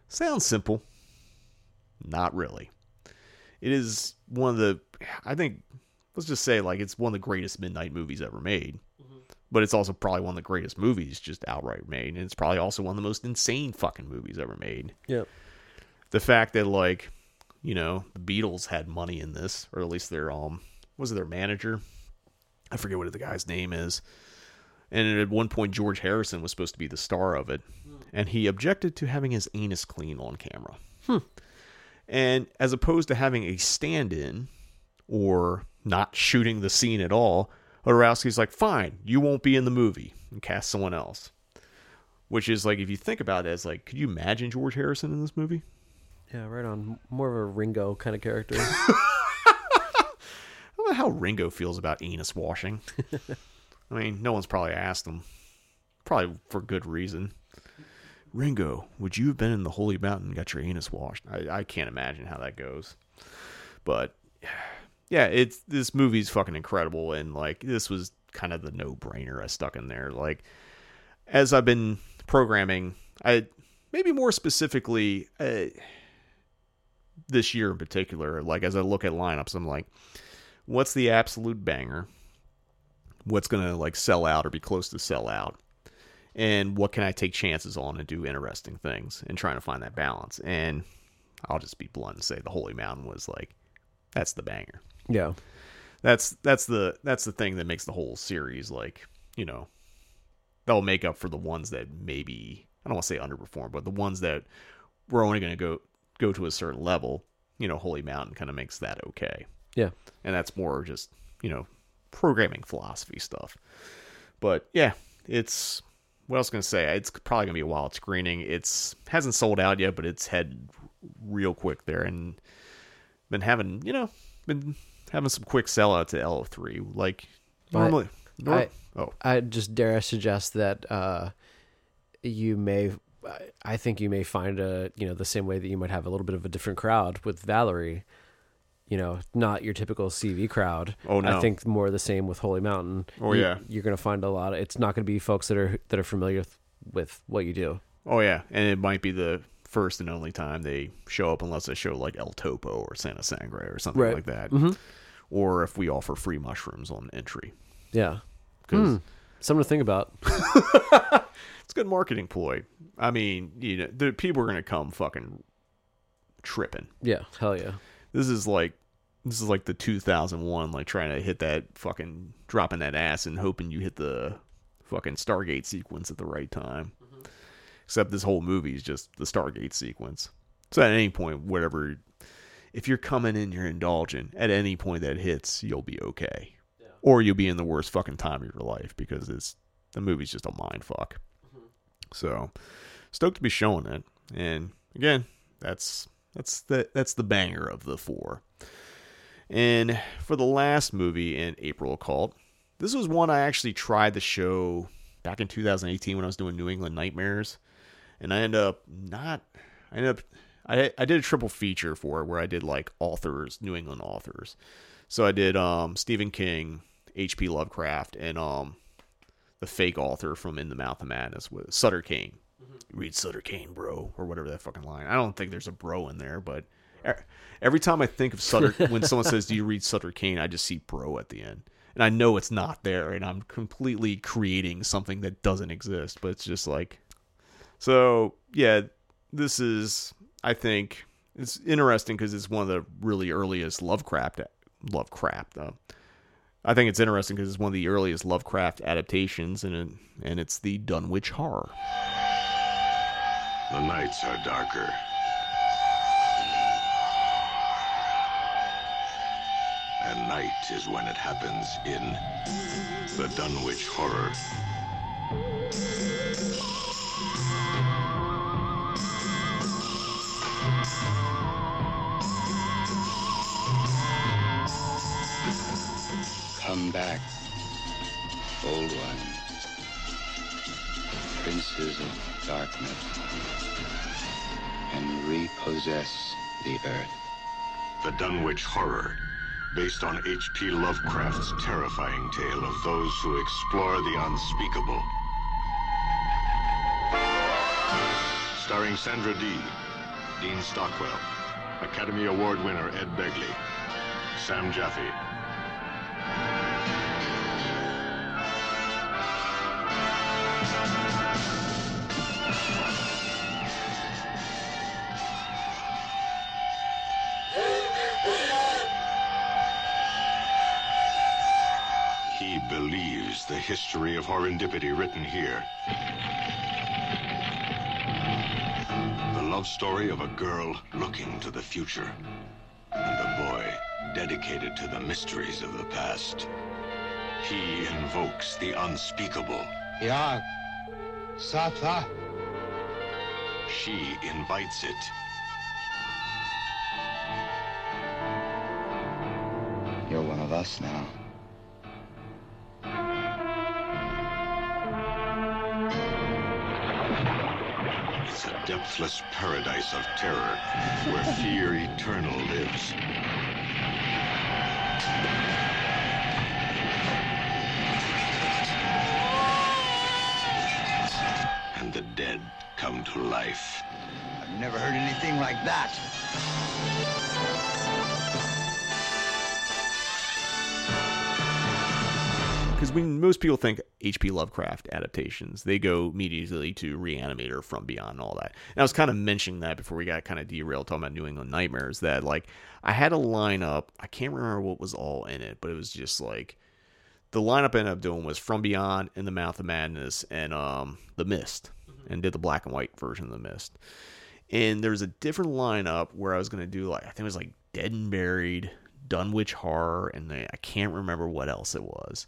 Sounds simple. Not really. It is one of the, I think, let's just say, like, it's one of the greatest midnight movies ever made. Mm-hmm. But it's also probably one of the greatest movies just outright made. And it's probably also one of the most insane fucking movies ever made Yep. The fact that like you know the Beatles had money in this, or at least their um was it their manager? I forget what the guy's name is. And at one point, George Harrison was supposed to be the star of it, and he objected to having his anus clean on camera. And as opposed to having a stand-in or not shooting the scene at all, Jodorowsky's like, "Fine, you won't be in the movie," and cast someone else. Which is like, if you think about it, as like, could you imagine George Harrison in this movie? Yeah, right on. More of a Ringo kind of character. I don't know how Ringo feels about anus washing. I mean, no one's probably asked him. Probably for good reason. Ringo, would you have been in the Holy Mountain and got your anus washed? I, I can't imagine how that goes. But yeah, it's this movie's fucking incredible and like this was kind of the no brainer I stuck in there. Like as I've been programming, I maybe more specifically uh, this year in particular, like as I look at lineups, I'm like, what's the absolute banger? What's gonna like sell out or be close to sell out? And what can I take chances on and do interesting things and trying to find that balance? And I'll just be blunt and say the Holy Mountain was like that's the banger. Yeah. That's that's the that's the thing that makes the whole series like, you know, they'll make up for the ones that maybe I don't want to say underperform, but the ones that we're only going to go go to a certain level, you know, Holy Mountain kind of makes that okay. Yeah. And that's more just, you know, programming philosophy stuff. But yeah, it's what else going to say? It's probably going to be a wild screening. It's hasn't sold out yet, but it's headed real quick there and been having, you know, been having some quick sellout to LO3 like normally I, nor- I, oh, I just dare suggest that uh, you may, I think you may find a, you know, the same way that you might have a little bit of a different crowd with Valerie. You know, not your typical CV crowd. Oh, no. I think more the same with Holy Mountain. Oh, You- yeah. you're gonna find a lot. Of, it's not gonna be folks that are that are familiar with, what you do. Oh yeah, and it might be the first and only time they show up unless they show like El Topo or Santa Sangre or something Right. like that. Mhm. Or if we offer free mushrooms on entry. Yeah. 'Cause- Hmm. Something to think about. It's a good marketing ploy. I mean, you know, the people are gonna come fucking tripping. Yeah, hell yeah. This is like this is like the 2001 like trying to hit that fucking dropping that ass and hoping you hit the fucking Stargate sequence at the right time. Mm-hmm. Except this whole movie is just the Stargate sequence. So at any point, whatever, if you're coming in, you're indulging. At any point that hits, you'll be okay, or you'll be in the worst fucking time of your life because it's the movie's just a mind fuck. So stoked to be showing it, and again, that's that's the that's the banger of the four. And for the last movie in April Occult, this was one I actually tried to show back in 2018 when I was doing New England Nightmares, and I ended up not. I ended up. I I did a triple feature for it where I did like authors, New England authors. So I did um Stephen King, H.P. Lovecraft, and um the fake author from In the Mouth of Madness with Sutter Kane. Read Sutter Kane, bro, or whatever that fucking line. I don't think there's a bro in there, but every time I think of Sutter, when someone says, "Do you read Sutter Kane?" I just see bro at the end, and I know it's not there, and I'm completely creating something that doesn't exist. But it's just like, so yeah, this is I think it's interesting because it's one of the really earliest Lovecraft Lovecraft. Uh, I think it's interesting because it's one of the earliest Lovecraft adaptations, and it, and it's the Dunwich Horror. The nights are darker. And night is when it happens in the Dunwich Horror. Come back, old one. Princes of darkness, and repossess the earth. The Dunwich Horror, based on H.P. Lovecraft's terrifying tale of those who explore the unspeakable. Starring Sandra Dee, Dean Stockwell, Academy Award winner Ed Begley, Sam Jaffe, history of horrendipity written here. The love story of a girl looking to the future, and a boy dedicated to the mysteries of the past. He invokes the unspeakable. Ya, Sata. She invites it. You're one of us now. Depthless paradise of terror where fear eternal lives. And the dead come to life. I've never heard anything like that. Because when most people think H.P. Lovecraft adaptations, they go immediately to Reanimator, From Beyond, and all that. And I was kind of mentioning that before we got kind of derailed talking about New England Nightmares. That like I had a lineup. I can't remember what was all in it, but it was just like the lineup I ended up doing was From Beyond, In the Mouth of Madness, and um The Mist, and did the black and white version of The Mist. And there was a different lineup where I was gonna do like I think it was like Dead and Buried, Dunwich Horror, and I can't remember what else it was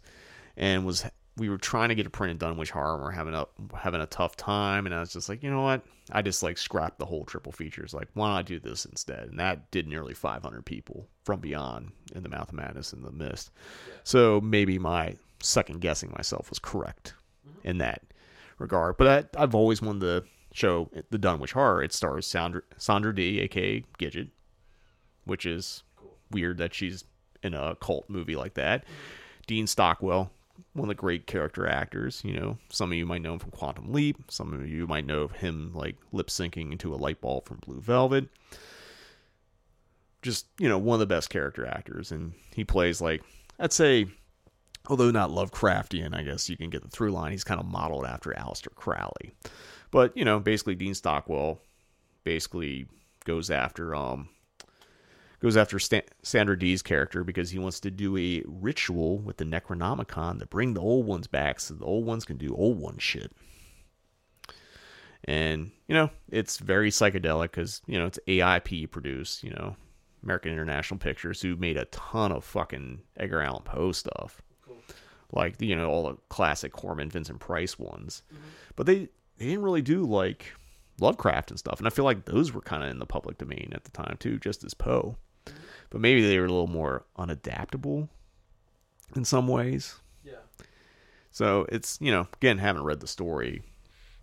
and was we were trying to get a print in Dunwich Horror and we're having a having a tough time and I was just like, you know what? I just like scrapped the whole triple features. Like, why don't I do this instead? And that did nearly 500 people from beyond in the Mouth of Madness and the Mist. So maybe my second guessing myself was correct mm-hmm. in that regard. But I, I've always wanted to show the Dunwich Horror. It stars Sandra, Sandra Dee, aka Gidget, which is weird that she's in a cult movie like that. Dean Stockwell, one of the great character actors. You know, some of you might know him from Quantum Leap. Some of you might know him like lip syncing into a light bulb from Blue Velvet. Just you know, one of the best character actors, and he plays like I'd say, although not Lovecraftian, I guess you can get the through line. He's kind of modeled after Aleister Crowley, but you know, basically Dean Stockwell basically goes after um goes after Stan- Sandra Dee's character because he wants to do a ritual with the Necronomicon to bring the old ones back so the old ones can do old one shit. And, you know, it's very psychedelic because, you know, it's AIP produced, you know, American International Pictures, who made a ton of fucking Edgar Allan Poe stuff. Like, you know, all the classic Corman Vincent Price ones. Mm-hmm. But they, they didn't really do, like, Lovecraft and stuff. And I feel like those were kind of in the public domain at the time, too, just as Poe but maybe they were a little more unadaptable in some ways. Yeah. So it's you know again haven't read the story.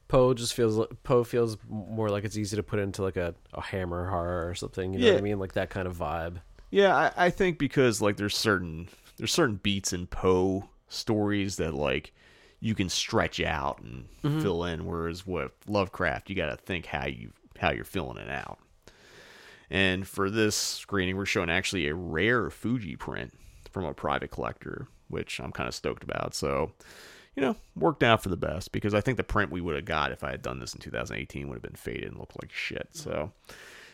Poe just feels Poe feels more like it's easy to put into like a, a Hammer horror or something. You know what I mean? Like that kind of vibe. Yeah, I, I think because like there's certain there's certain beats in Poe stories that like you can stretch out and Mhm. fill in, whereas with Lovecraft you got to think how you how you're filling it out. And for this screening, we're showing actually a rare Fuji print from a private collector, which I'm kind of stoked about. So, you know, worked out for the best because I think the print we would have got if I had done this in 2018 would have been faded and looked like shit. So,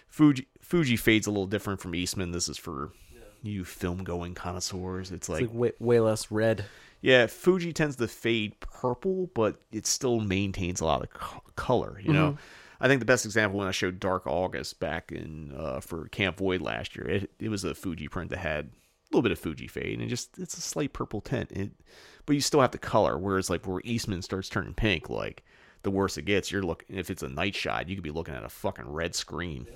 Fuji Fuji fades a little different from Eastman. This is for you film going connoisseurs. It's It's like, like way, way less red. yeah, Fuji tends to fade purple, but it still maintains a lot of co- color. You know, Mhm. I think the best example when I showed Dark August back in uh, for Camp Void last year, it it was a Fuji print that had a little bit of Fuji fade and just it's a slight purple tint. It, but you still have the color. Whereas like where Eastman starts turning pink, like the worse it gets, you're looking. If it's a night shot, you could be looking at a fucking red screen.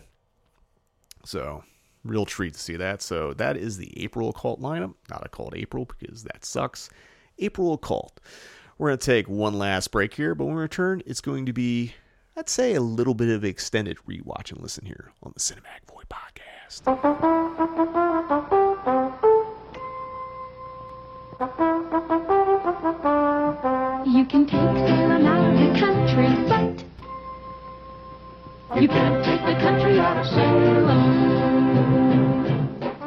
So, real treat to see that. So, that is the April Occult lineup. Not Occult April because that sucks. April Occult. We're going to take one last break here, but when we return, it's going to be, I'd say, a little bit of extended rewatch and listen here on the Cinematic Void podcast. You can take Salem out of the country, but you can't take the country out of Salem.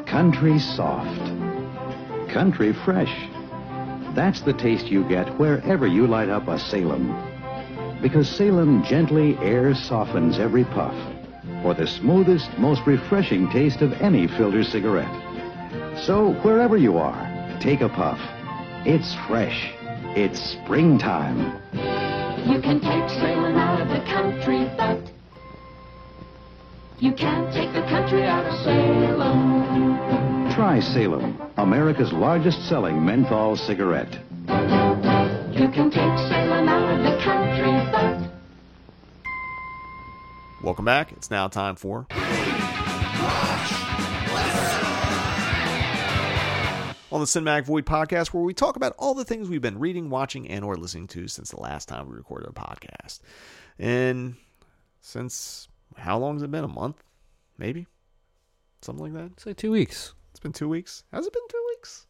Country soft. Country fresh. That's the taste you get wherever you light up a Salem. Because Salem gently air softens every puff for the smoothest, most refreshing taste of any filter cigarette. So wherever you are, take a puff. It's fresh. It's springtime. You can take Salem out of the country, but you can't take the country out of Salem. Try Salem, America's largest selling menthol cigarette. You can take Salem out of the country, but Welcome back. It's now time for. on the Cinematic Void podcast, where we talk about all the things we've been reading, watching, and or listening to since the last time we recorded a podcast. And since how long has it been? A month, maybe, something like that. It's like two weeks. It's been two weeks. Has it been two weeks?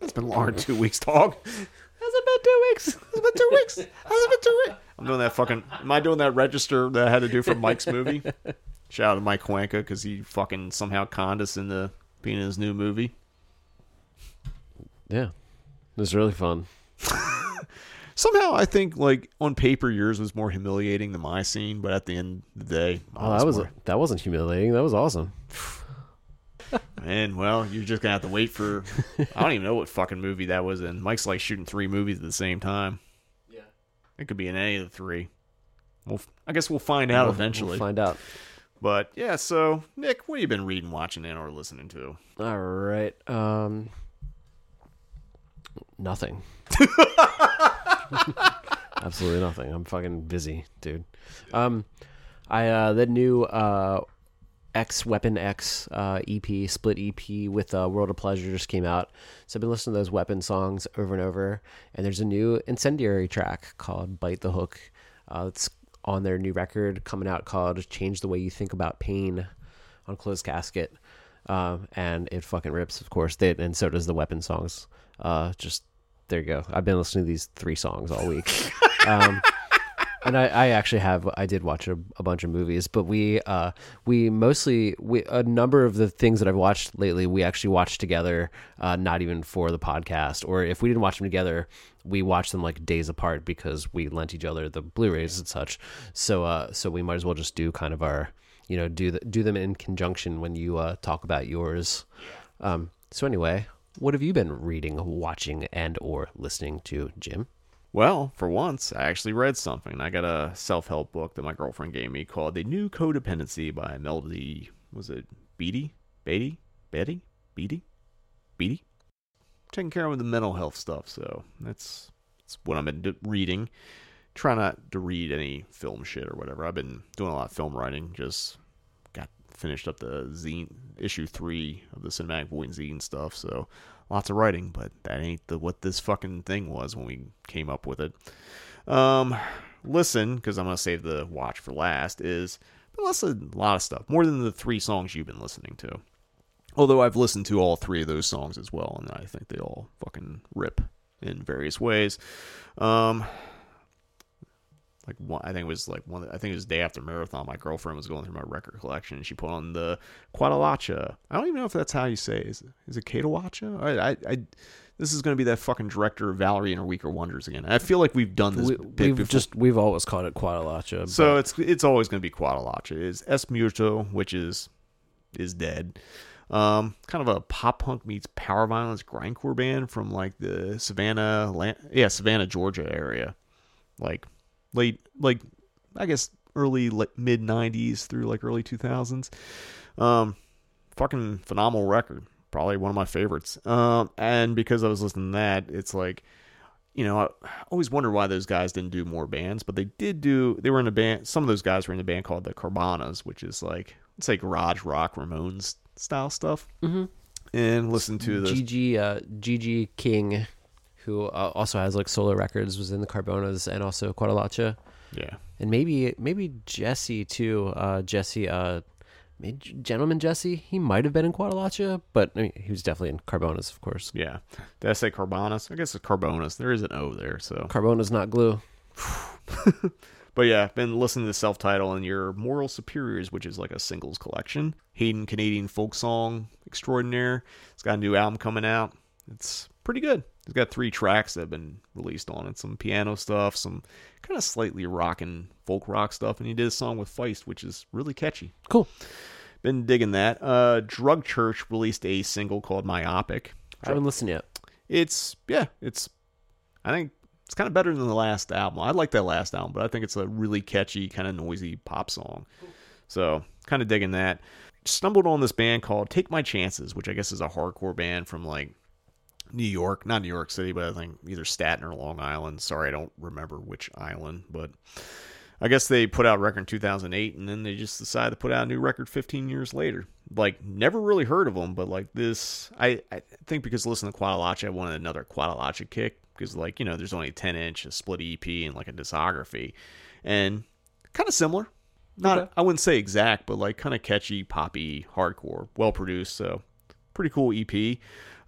It's been longer than two weeks, dog. Has it been two weeks? Has it been two weeks? Has it been two weeks? I'm doing that fucking. Am I doing that register that I had to do for Mike's movie? Shout out to Mike Wanka because he fucking somehow conned us into being in his new movie. Yeah, it was really fun. Somehow, I think like on paper, yours was more humiliating than my scene, but at the end of the day, mine Oh, that was more- that wasn't humiliating. That was awesome. And well, you're just gonna have to wait for. I don't even know what fucking movie that was in. Mike's like shooting three movies at the same time. Yeah, it could be in any of the three. Well, I guess we'll find out We'll- eventually. we'll find out. But yeah, so Nick, what have you been reading, watching, and or listening to? All right. Um, nothing. Absolutely nothing. I'm fucking busy, dude. Um, I uh the new uh X Weapon X uh EP split EP with uh, World of Pleasure just came out. So I've been listening to those Weapon songs over and over. And there's a new Incendiary track called Bite the Hook. Uh, it's on their new record coming out called Change the Way You Think About Pain on Closed Casket. Um, and it fucking rips, of course. They, and so does the Weapon songs. Uh, just there you go. I've been listening to these three songs all week. um, and I, I actually have I did watch a, a bunch of movies, but we uh we mostly we a number of the things that I've watched lately we actually watched together, uh, not even for the podcast, or if we didn't watch them together, we watched them like days apart because we lent each other the Blu-rays and such. So uh so we might as well just do kind of our you know do the, do them in conjunction when you uh talk about yours. Um so anyway, what have you been reading, watching, and or listening to, Jim? Well, for once, I actually read something. I got a self-help book that my girlfriend gave me called "The New Codependency" by Melody. Was it Beatty? Beatty? Betty? Beatty? Beatty? Taking care of the mental health stuff. So that's that's what I've been reading. Try not to read any film shit or whatever. I've been doing a lot of film writing. Just got finished up the zine issue three of the cinematic void zine stuff. So lots of writing, but that ain't the what this fucking thing was when we came up with it. Um, listen, because I'm gonna save the watch for last. Is been a lot of stuff, more than the three songs you've been listening to. Although I've listened to all three of those songs as well, and I think they all fucking rip in various ways. Um, like one, I think it was like one. I think it was the day after marathon. My girlfriend was going through my record collection, and she put on the Quadalacha. I don't even know if that's how you say. It. Is it, is it Catalacha? I, I, I, this is going to be that fucking director of Valerie and her Weaker Wonders again. I feel like we've done this. We, before. just we've always called it Quadalacha. So it's it's always going to be Quadalacha. Is Es Muerto, which is is dead. Um, kind of a pop punk meets power violence grindcore band from like the Savannah, Lan- yeah, Savannah, Georgia area, like late, like I guess early like, mid '90s through like early 2000s. Um, fucking phenomenal record, probably one of my favorites. Um, and because I was listening to that, it's like you know, I always wonder why those guys didn't do more bands, but they did do. They were in a band. Some of those guys were in a band called the Carbonas, which is like it's like garage rock Ramones style stuff. Mhm. And listen to the Gigi uh, Gigi King, who uh, also has like solo records, was in the Carbonas and also Quadalacha. Yeah. and maybe maybe Jesse too. Uh, Jesse, uh, gentleman Jesse. He might have been in Quadalacha, but I mean, he was definitely in Carbonas, of course. Yeah. Did I say Carbonas? I guess it's Carbonas. There is an O there, so Carbona's not glue. But yeah, I've been listening to the self title and your Moral Superiors, which is like a singles collection. Hayden Canadian folk song extraordinaire. It's got a new album coming out. It's pretty good. It's got three tracks that have been released on it. Some piano stuff, some kind of slightly rocking folk rock stuff, and he did a song with Feist, which is really catchy. Cool. Been digging that. Uh Drug Church released a single called Myopic. I haven't listened yet. It's yeah, it's I think it's kind of better than the last album. I like that last album, but I think it's a really catchy, kind of noisy pop song. So, kind of digging that. Stumbled on this band called Take My Chances, which I guess is a hardcore band from like New York, not New York City, but I think either Staten or Long Island. Sorry, I don't remember which island, but I guess they put out a record in 2008 and then they just decided to put out a new record 15 years later. like never really heard of them, but like this, I, I think because listening to Quadrilogy, I wanted another Quadrilogy kick because like you know there's only a 10 inch, a split EP, and like a discography, and kind of similar. Not Okay. I wouldn't say exact, but like kind of catchy, poppy, hardcore, well produced. So pretty cool EP.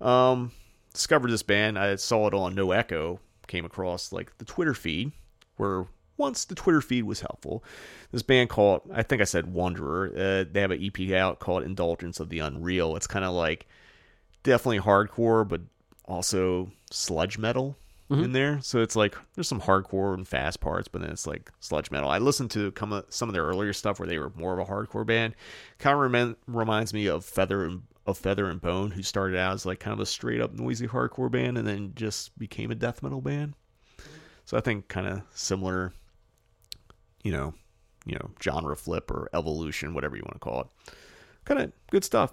Um, discovered this band. I saw it on No Echo. Came across like the Twitter feed where once the Twitter feed was helpful. This band called I think I said Wanderer. Uh, they have an EP out called Indulgence of the Unreal. It's kind of like definitely hardcore, but also sludge metal in there. So it's like there's some hardcore and fast parts, but then it's like sludge metal. I listened to come some of their earlier stuff where they were more of a hardcore band. Kind of remin- reminds me of Feather and of Feather and Bone, who started out as like kind of a straight up noisy hardcore band and then just became a death metal band. So I think kind of similar, you know, you know, genre flip or evolution, whatever you want to call it. Kind of good stuff.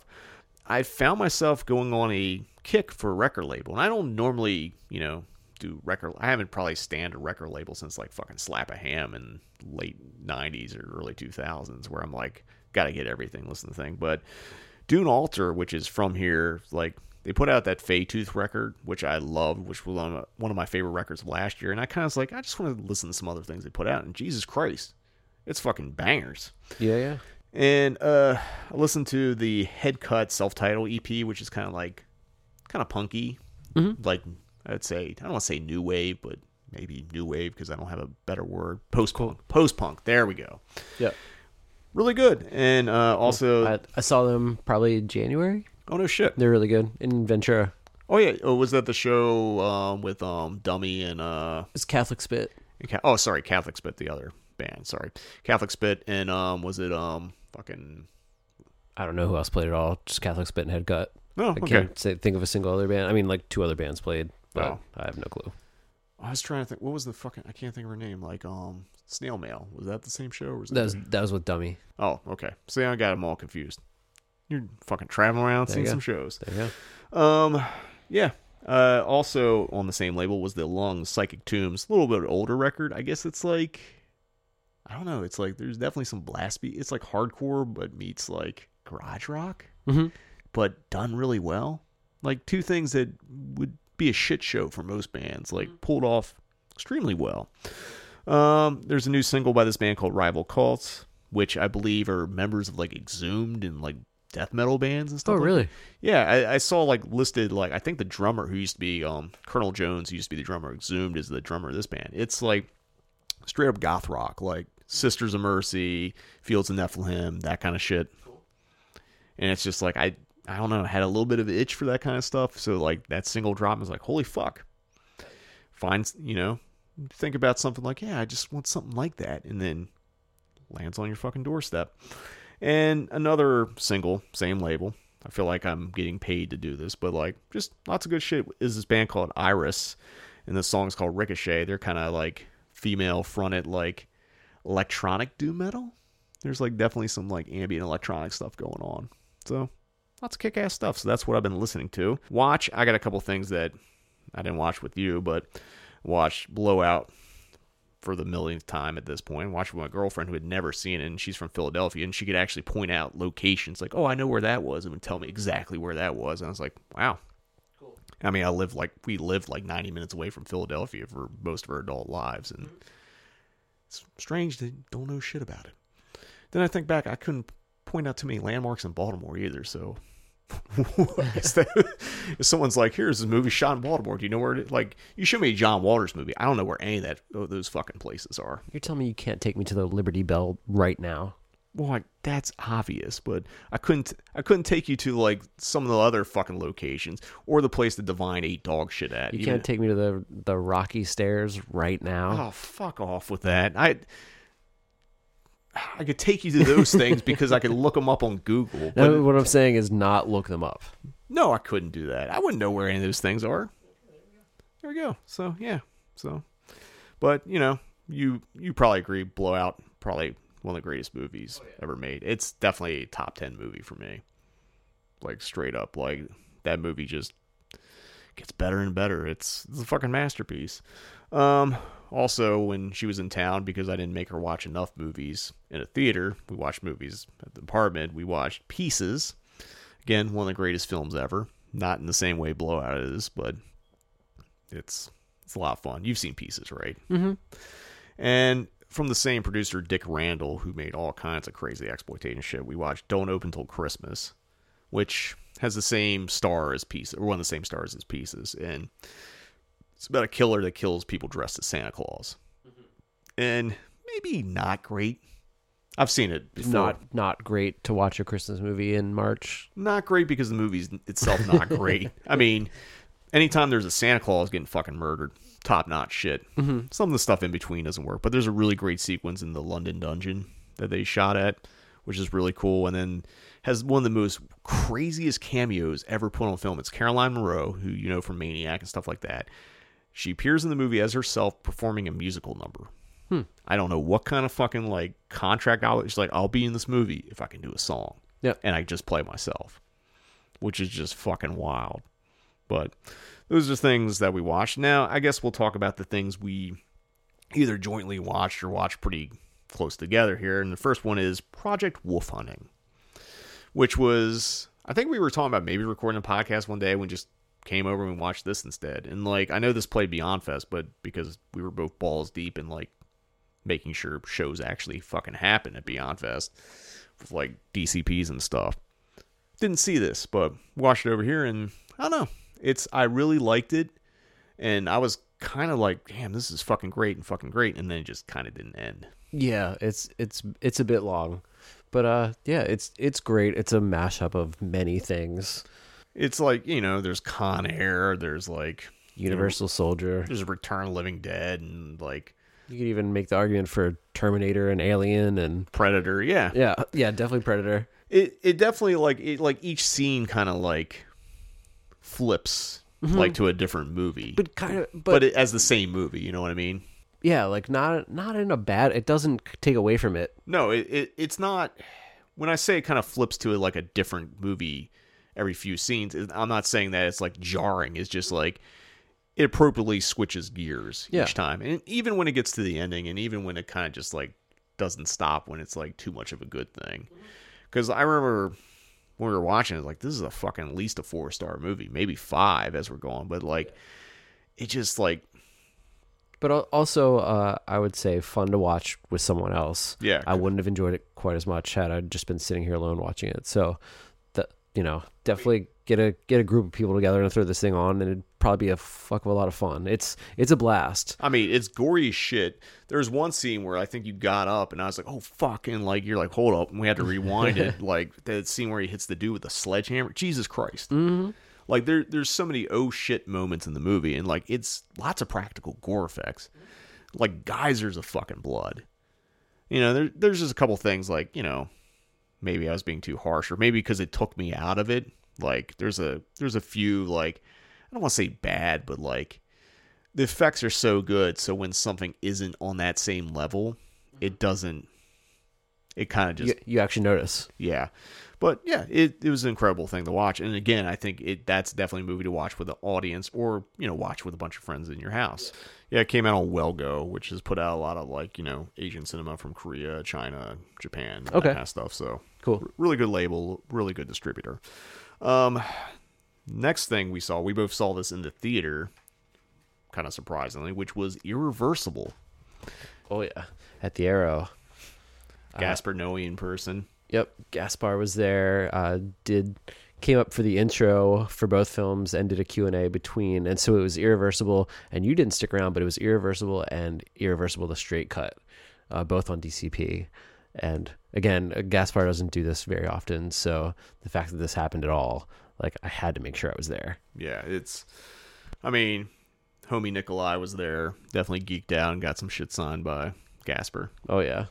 I found myself going on a kick for a record label, and I don't normally, you know, do record. I haven't probably stand a record label since like fucking Slap a Ham in late '90s or early 2000s, where I'm like, gotta get everything, listen to the thing. But Dune Altar, which is from here, like they put out that Faetooth record, which I loved, which was one of, one of my favorite records of last year. And I kind of was like, I just want to listen to some other things they put out. And Jesus Christ, it's fucking bangers. Yeah, yeah. And uh, I listened to the Head Cut self-titled EP, which is kind of like kind of punky, like I'd say I don't want to say new wave, but maybe new wave because I don't have a better word. Post punk, post punk. There we go. Yep. Really good. And uh, also, I, I saw them probably in January. oh no shit. They're really good in Ventura. Oh yeah. Oh, was that the show um, with um, Dummy and uh? It's Catholic Spit. oh, sorry, Catholic Spit, the other band. Sorry, Catholic Spit, and um, was it um, fucking I don't know who else played at all. Just Catholic Spit and Head Cut. Oh, I okay. can't say, think of a single other band. I mean, like two other bands played, but Oh. I have no clue. I was trying to think. What was the fucking? I can't think of her name. Like um, Snail Mail. Was that the same show? Or was That was that was with Dummy. Oh, okay. See, I got them all confused. You're fucking traveling around, There seeing some shows. There you go. Um, yeah. Uh, also on the same label was the Lung Psychic Tombs, a little bit older record. I guess it's like, I don't know. It's like there's definitely some blast beat. It's like hardcore, but meets like garage rock, Mhm. but done really well. Like two things that would be a shit show for most bands, like pulled off extremely well. Um, there's a new single by this band called Rival Cults, which I believe are members of like Exhumed and like death metal bands and stuff. Oh, like really? that. Yeah, I, I saw like listed like I think the drummer who used to be um Colonel Jones, who used to be the drummer Exhumed, is the drummer of this band. It's like straight up goth rock, like Sisters of Mercy, Fields of Nephilim, that kind of shit. And it's just like I I don't know, had a little bit of an itch for that kind of stuff. So like that single drop was like, holy fuck. Find you know, think about something like, yeah, I just want something like that, and then lands on your fucking doorstep. And another single, same label. I feel like I'm getting paid to do this, but like just lots of good shit. Is this band called Iris, and the song's called Ricochet. They're kind of like female fronted, like electronic doom metal. There's like definitely some like ambient electronic stuff going on. So lots of kick ass stuff. So that's what I've been listening to. Watch. I got a couple things that I didn't watch with you, but watched Blowout for the millionth time at this point. Watched with my girlfriend who had never seen it, and she's from Philadelphia, and she could actually point out locations like, oh, I know where that was, and would tell me exactly where that was. And I was like, wow. Cool. I mean, I lived like we lived like 90 minutes away from Philadelphia for most of our adult lives, and mm-hmm. it's strange they don't know shit about it. Then I think back, I couldn't point out too many landmarks in Baltimore either, so I guess that, if someone's like, "Here's this movie shot in Baltimore," do you know where it? Like, you show me a John Waters movie, I don't know where any of that of those fucking places are. You're telling me you can't take me to the Liberty Bell right now? Well, like, that's obvious, but I couldn't. I couldn't take you to like some of the other fucking locations or the place the Divine ate dog shit at. You can't take me to the the Rocky Stairs right now. Oh, fuck off with that. I I could take you to those things because I could look them up on Google. But No, what I'm saying is not look them up. no, I couldn't do that. I wouldn't know where any of those things are. There we go. So yeah. So, but you know, you you probably agree. Blowout probably one of the greatest movies oh, ever made. It's definitely a top ten movie for me. Like straight up, like that movie just gets better and better. It's, it's a fucking masterpiece. Um, also, when she was in town, because I didn't make her watch enough movies in a theater, we watched movies at the apartment. We watched Pieces, Again, one of the greatest films ever. Not in the same way Blowout is, but it's it's a lot of fun. You've seen pieces, right? Mm-hmm. And from the same producer, Dick Randall, who made all kinds of crazy exploitation shit, we watched Don't Open Till Christmas, which has the same star as Pieces, or one of the same stars as Pieces, and it's about a killer that kills people dressed as Santa Claus. And maybe not great. I've seen it before. Not not great to watch a Christmas movie in March. Not great because the movie's itself not great. I mean, anytime there's a Santa Claus getting fucking murdered, top notch shit. Mhm. Some of the stuff in between doesn't work, but there's a really great sequence in the London dungeon that they shot at, which is really cool. And then has one of the most craziest cameos ever put on film. It's Caroline Munro, who you know from Maniac and stuff like that. She appears in the movie as herself performing a musical number. Hmm. I don't know what kind of fucking like contract out. She's like, I'll be in this movie if I can do a song. Yeah. And I just play myself, which is just fucking wild. But those are things that we watched. Now, I guess we'll talk about the things we either jointly watched or watched pretty close together here. And the first one is Project Wolf Hunting, which was, I think we were talking about maybe recording a podcast one day. when just came over and watched this instead. And like, I know this played Beyond Fest, but because we were both balls deep in like making sure shows actually fucking happen at Beyond Fest with like DCPs and stuff. Didn't see this, but watched it over here and I don't know. It's I really liked it and I was kind of like, damn, this is fucking great and fucking great and then it just kind of didn't end. Yeah, it's it's it's a bit long, but uh, yeah, it's it's great. It's a mashup of many things. It's like, you know, there's Con Air, there's like Universal Soldier. There's Return of the Living Dead and like You could even make the argument for Terminator and Alien and Predator. Yeah, yeah, yeah, definitely Predator. It it definitely like it like each scene kind of like flips Mhm. like to a different movie, But kinda- but, but- it, as the same movie. You know what I mean? Yeah, like not not in a bad. It doesn't take away from it. No, it, it it's not. When I say it kind of flips to like a different movie every few scenes, I'm not saying that it's like jarring. It's just like it appropriately switches gears Yeah. each time, and even when it gets to the ending, and even when it kind of just like doesn't stop when it's like too much of a good thing. Because I remember when we were watching it, like this is a fucking at least a four star movie, maybe five as we're going, but like it just like But also, uh, I would say fun to watch with someone else. Yeah. I wouldn't have enjoyed it quite as much had I just been sitting here alone watching it. So, you know, definitely get a get a group of people together and throw this thing on, and it'd probably be a fuck of a lot of fun. It's it's a blast. I mean, it's gory shit. There's one scene where I think you got up and I was like, oh, fuck. And like, you're like, hold up. And we had to rewind it. Like, that scene where he hits the dude with the sledgehammer. Jesus Christ. Mhm. Like, there, there's so many oh shit moments in the movie. And like, it's lots of practical gore effects. Like, geysers of fucking blood. You know, there, there's just a couple things like, you know, maybe I was being too harsh or maybe because it took me out of it. Like, there's a, there's a few, like, I don't want to say bad, but like, the effects are so good so when something isn't on that same level mm-hmm. it doesn't it kind of just You, you actually notice. yeah but yeah it, it was an incredible thing to watch and again i think it that's definitely a movie to watch with an audience or you know watch with a bunch of friends in your house yeah it came out on Well Go which has put out a lot of like you know asian cinema from korea china japan that Okay. kind of stuff so Cool. r- really good label really good distributor um next thing we saw we both saw this in the theater kind of surprisingly, which was Irreversible. Oh yeah, at the Aero. Gaspar Noe in person. Yep, Gaspar was there. Uh, did came up for the intro for both films and did a Q&A between. And so it was Irreversible and you didn't stick around, but it was Irreversible and Irreversible the Straight Cut, uh, both on DCP. And again, uh, Gaspar doesn't do this very often, so the fact that this happened at all, like I had to make sure I was there. Yeah, it's. I mean, homie Nikolai was there. Definitely geeked out and got some shit signed by Gaspar. Oh yeah,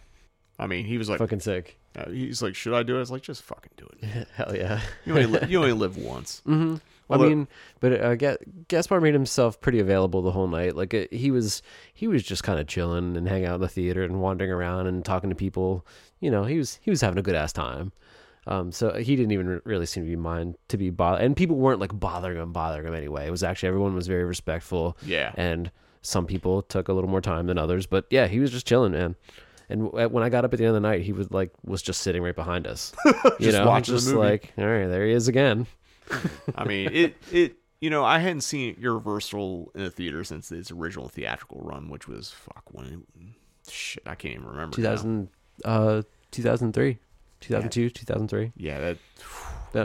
I mean, he was like fucking sick. Uh, he's like, should I do it? I was like, just fucking do it. Hell yeah. You only li- you only live once. hmm Although- I mean, but uh, Gaspar made himself pretty available the whole night. Like uh, he was, he was just kind of chilling and hanging out in the theater and wandering around and talking to people. You know, he was he was having a good ass time. Um, so he didn't even really seem to be mind to be bothered, and people weren't like bothering him, bothering him anyway. It was actually everyone was very respectful. Yeah. and some people took a little more time than others, but yeah, he was just chilling, man. And when I got up at the end of the night, he was like was just sitting right behind us. you Just know, just movie. like all right, there he is again. I mean, it it you know I hadn't seen Universal in a theater since its original theatrical run, which was fuck when shit I can't even remember. now. 2000, uh, 2003, 2002, 2003. Yeah, that. Yeah.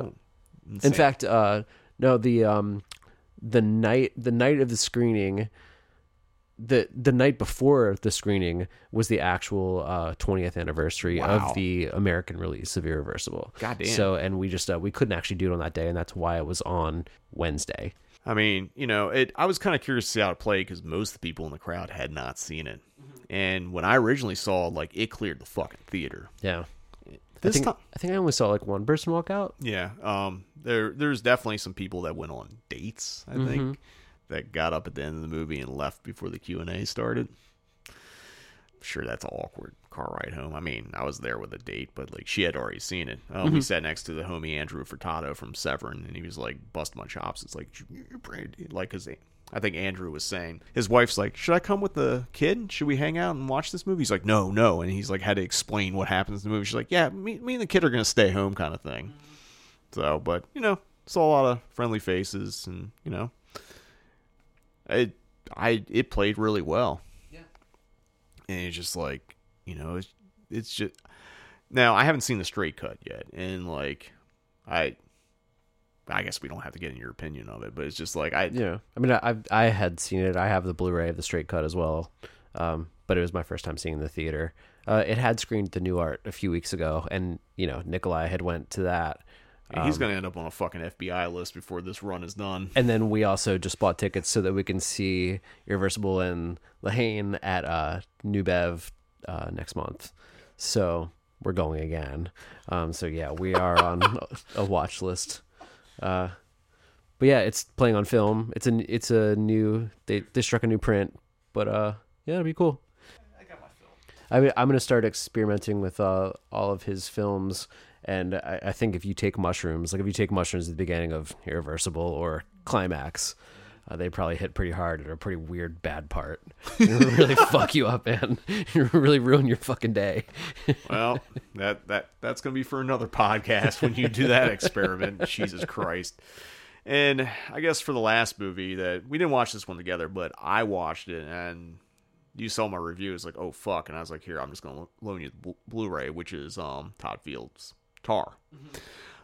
insane. In fact, uh, no, the um, the night the night of the screening, the the night before the screening was the actual uh, 20th anniversary Wow. of the American release of Irreversible. Goddamn. So, and we just uh, we couldn't actually do it on that day, and that's why it was on Wednesday. I mean, you know, it. I was kind of curious to see how it played because most of the people in the crowd had not seen it, and when I originally saw, like, it cleared the fucking theater. Yeah. I think time, I think I only saw like one person walk out. yeah. Um, there, there's definitely some people that went on dates. I Mhm. think that got up at the end of the movie and left before the Q and A started. Sure, that's an awkward car ride home. I mean, I was there with a date, but like she had already seen it. Um, We Mhm. sat next to the homie Andrew Furtado from Severin, and he was like busting my chops. It's like you're like because I think Andrew was saying his wife's like, should I come with the kid? Should we hang out and watch this movie? He's like, no, no, and he's like had to explain what happens in the movie. She's like, yeah, me, me and the kid are gonna stay home, kind of thing. So, but you know, saw a lot of friendly faces, and you know, it I it played really well. Yeah, and it's just like you know, it's it's just now I haven't seen the straight cut yet, and like I. I guess we don't have to get in your opinion of it, but it's just like I Yeah, I mean, I I've- had seen it. I have the Blu-ray of the straight cut as well, um, but it was my first time seeing in the theater. Uh, it had screened the Nuart a few weeks ago, and you know, Nikolai had went to that. Yeah, he's Um, gonna end up on a fucking FBI list before this run is done. And then we also just bought tickets so that we can see Irreversible and La Haine at uh, New Bev uh, next month. So we're going again. Um, so yeah, we are on a watch list. Uh, but yeah, it's playing on film. It's a it's a new they they struck a new print, but uh yeah, it'll be cool. I got my film. I mean, I'm gonna start experimenting with uh, all of his films, and I, I think if you take mushrooms, like if you take mushrooms at the beginning of Irreversible or Climax, uh, they probably hit pretty hard at a pretty weird bad part. Really fuck you up, man. It'll really ruin your fucking day. well, that that that's gonna be for another podcast when you do that experiment. Jesus Christ. And I guess for the last movie that we didn't watch this one together, but I watched it and you saw my review. It's like, oh fuck, and I was like, here, I'm just gonna loan you the Blu- Blu-ray, which is um Todd Field's Tar.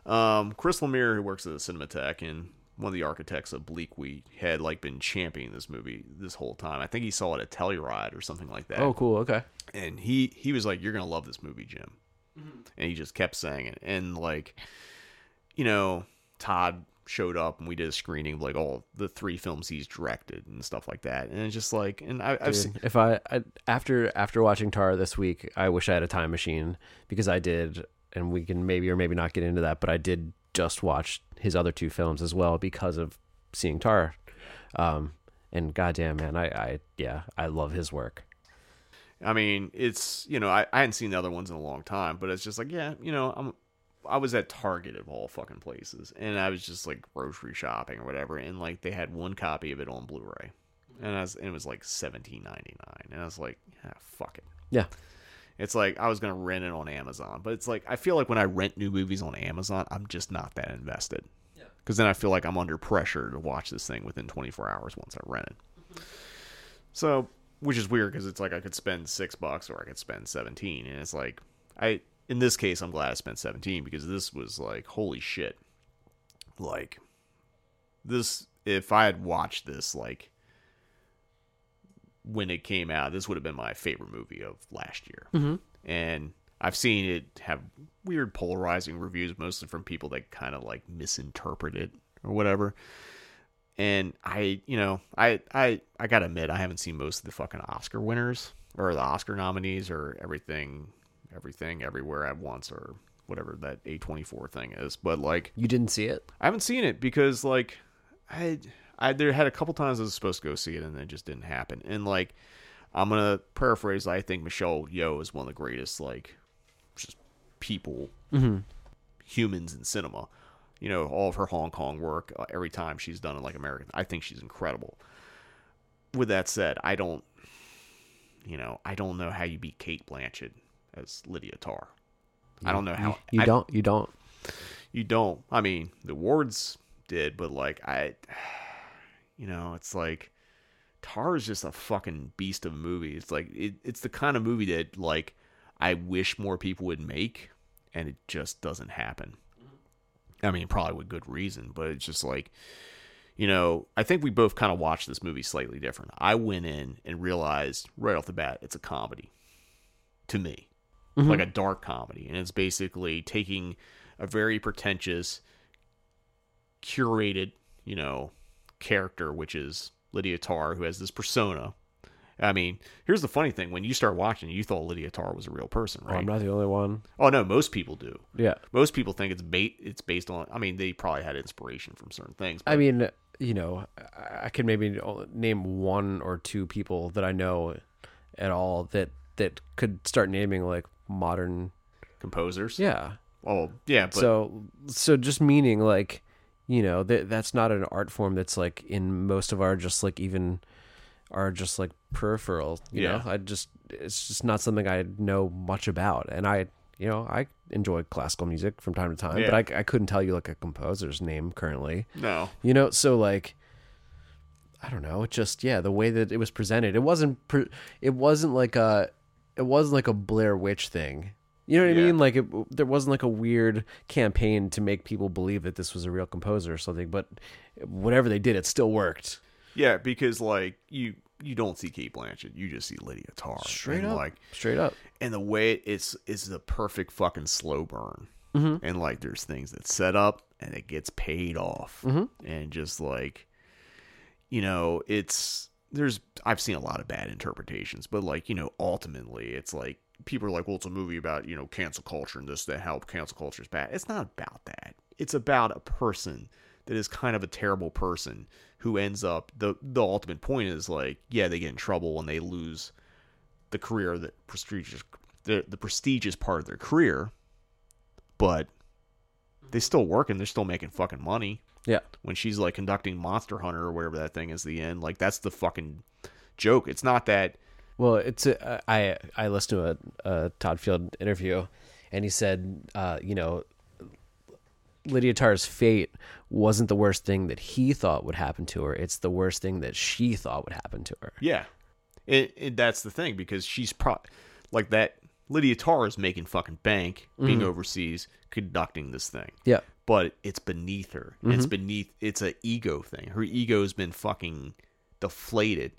Um, Chris Lemire, who works at the Cinematheque and one of the architects of Bleak Week, had like been championing this movie this whole time. I think he saw it at Telluride or something like that. Oh, cool. Okay. And he he was like, "You're gonna love this movie, Jim," and he just kept saying it. And like, you know, Todd showed up and we did a screening of like all the three films he's directed and stuff like that. And it's just like, and I, I've Dude, seen, if I, I after after watching Tar this week, I wish I had a time machine because I did, and we can maybe or maybe not get into that, but I did just watch his other two films as well because of seeing Tar. Um, and goddamn, man, I, I yeah, I love his work. I mean, it's you know, I, I hadn't seen the other ones in a long time, but it's just like, yeah, you know, I'm I was at Target of all fucking places, and I was just like grocery shopping or whatever, and like they had one copy of it on Blu-ray, and, I was, and it was like seventeen ninety nine, and I was like, ah, fuck it. Yeah. It's like I was gonna rent it on Amazon, but it's like I feel like when I rent new movies on Amazon, I'm just not that invested. Because then I feel like I'm under pressure to watch this thing within 24 hours once I rent it. Mm-hmm. So, which is weird because it's like I could spend six bucks or I could spend 17, and it's like I in this case I'm glad I spent 17 because this was like holy shit. Like this, if I had watched this like when it came out, this would have been my favorite movie of last year. Mhm. And I've seen it have weird polarizing reviews, mostly from people that kind of like misinterpret it or whatever. And I, you know, I, I, I gotta admit, I haven't seen most of the fucking Oscar winners or the Oscar nominees or everything, everything, everywhere at once or whatever that A24 thing is. But like, You didn't see it? I haven't seen it because like I I there had a couple times I was supposed to go see it and it just didn't happen. And like I'm gonna paraphrase. I think Michelle Yeoh is one of the greatest like just people, Mhm. humans in cinema. You know, all of her Hong Kong work, uh, every time she's done it like American, I think she's incredible. With that said, I don't. you know, I don't know how you beat Cate Blanchett as Lydia Tarr. I don't know how You I- don't. You don't. you don't. I mean, the awards did, but like I, you know, it's like Tar is just a fucking beast of a movie. It's like it, it's the kind of movie that like I wish more people would make, and it just doesn't happen. I mean, probably with good reason, but it's just like, you know, I think we both kind of watched this movie slightly different. I went in and realized right off the bat it's a comedy to me, Mhm. like a dark comedy, and it's basically taking a very pretentious, curated, you know, character, which is Lydia Tarr, who has this persona. I mean, here's the funny thing: when you start watching, you thought Lydia Tarr was a real person, Oh, right? I'm not the only one. Oh no, most people do. Yeah. most people think it's bait. It's based on. I mean, they probably had inspiration from certain things. I mean, you know, I- I can maybe name one or two people that I know at all that that could start naming like modern composers. Yeah. Oh, yeah. But so so just meaning like, you know, that that's not an art form that's like in most of our just like even are just like peripheral. You Yeah. know, I just it's just not something I know much about, and I. You know, I enjoy classical music from time to time, Yeah. but I, I couldn't tell you like a composer's name currently. No. You know, so like I don't know, it just yeah, the way that it was presented, it wasn't pre- it wasn't like a it wasn't like a Blair Witch thing. You know what I mean? Like it, there wasn't like a weird campaign to make people believe that this was a real composer or something, but whatever they did, it still worked. yeah, because like you you don't see Cate Blanchett, you just see Lydia Tarr. Straight and, up. like Straight up. And the way it's it's the perfect fucking slow burn. Mhm. And like there's things that set up and it gets paid off, Mhm. and just like you know, it's there's I've seen a lot of bad interpretations, but like you know, ultimately, it's like people are like, well, it's a movie about you know cancel culture and this that how cancel culture is bad. It's not about that. It's about a person that is kind of a terrible person who ends up the the ultimate point is like, yeah, they get in trouble and they lose the career that prestigious the the prestigious part of their career, but they still working. They're still making fucking money. Yeah. When she's like conducting Monster Hunter or whatever that thing is, the end. Like that's the fucking joke. It's not that. Well, it's a, I I listened to a, a Todd Field interview, and he said, uh, you know, Lydia Tarr's fate wasn't the worst thing that he thought would happen to her. It's the worst thing that she thought would happen to her. Yeah, it, it that's the thing because she's pro like that. Lydia Tarr is making fucking bank, being Mhm. overseas, conducting this thing. Yeah. but it's beneath her. It's Mhm. beneath. It's a ego thing. Her ego's been fucking deflated,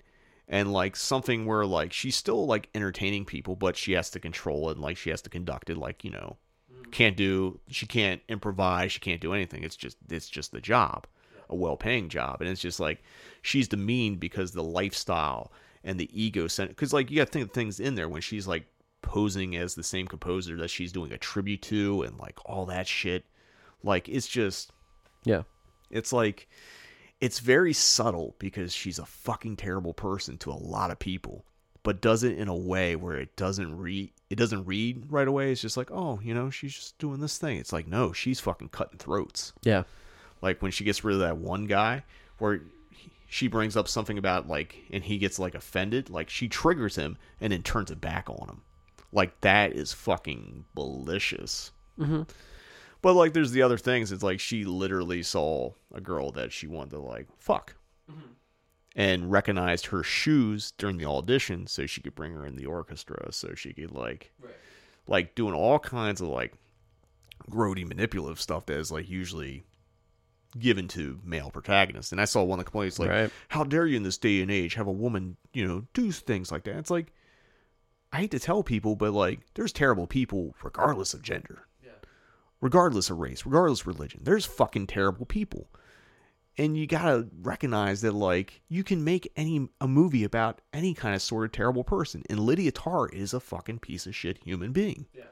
and like something where like she's still like entertaining people, but she has to control it. And, like she has to conduct it. Like you know, mm-hmm. can't do. She can't improvise. She can't do anything. It's just it's just the job, a well-paying job, and it's just like she's demeaned because the lifestyle and the ego center. Because like you got to think of things in there when she's like posing as the same composer that she's doing a tribute to, and like all that shit. Like it's just Yeah. it's like it's very subtle because she's a fucking terrible person to a lot of people, but does it in a way where it doesn't read it doesn't read right away. It's just like, oh, you know, she's just doing this thing. It's like, no, she's fucking cutting throats. Yeah. Like when she gets rid of that one guy where she brings up something about like and he gets like offended, like she triggers him and then turns it back on him. Like that is fucking malicious. Mhm. But like, there's the other things. It's like she literally saw a girl that she wanted to like fuck, mm-hmm. and recognized her shoes during the audition, so she could bring her in the orchestra, so she could like, like doing all kinds of like grody manipulative stuff that is like usually given to male protagonists. And I saw one of the complaints like, Right. "How dare you in this day and age have a woman, you know, do things like that?" It's like. I hate to tell people, but like, there's terrible people regardless of gender regardless of race, regardless of religion. There's fucking terrible people. And you gotta recognize that like you can make any a movie about any kind of sort of terrible person. And Lydia Tarr is a fucking piece of shit human being. Yeah.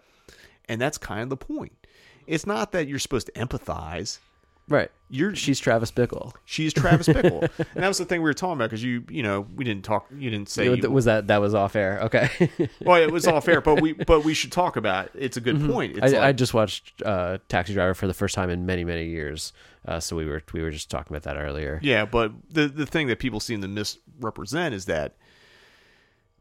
And that's kind of the point. It's not that you're supposed to empathize. Right. You're she's Travis Bickle. She's Travis Bickle. and that was the thing we were talking about because you you know we didn't talk you didn't say you, was that that was off air? Okay. well it was all fair but we but we should talk about it. it's a good Mhm. point. I, It's I like- just watched uh, Taxi Driver for the first time in many many years, uh, so we were we were just talking about that earlier. Yeah, but the the thing that people seem to misrepresent is that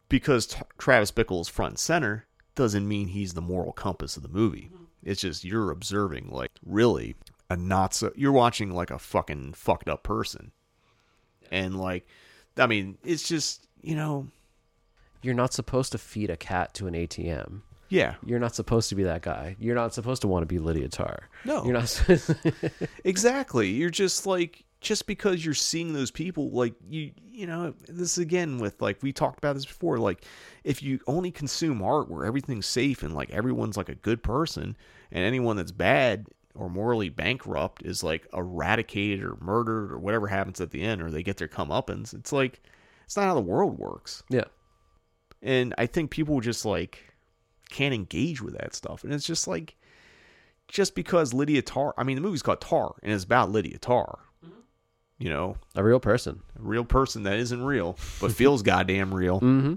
because t- Travis Bickle is front and center doesn't mean he's the moral compass of the movie. It's just you're observing like really a not so you're watching like a fucking fucked up person. And like I mean, it's just, you know, You're not supposed to feed a cat to an ATM. Yeah. You're not supposed to be that guy. You're not supposed to want to be Lydia Tar. No. You're not. exactly. You're just like just because you're seeing those people like you you know this again with like we talked about this before like if you only consume art where everything's safe and like everyone's like a good person and anyone that's bad or morally bankrupt is like eradicated or murdered or whatever happens at the end or they get their comeuppance it's like it's not how the world works. Yeah. And i think people just like can't engage with that stuff. And it's just like just because lydia tar i mean the movie's called tar and it's about lydia tar you know? A real person. A real person that isn't real but feels goddamn real. Mm-hmm.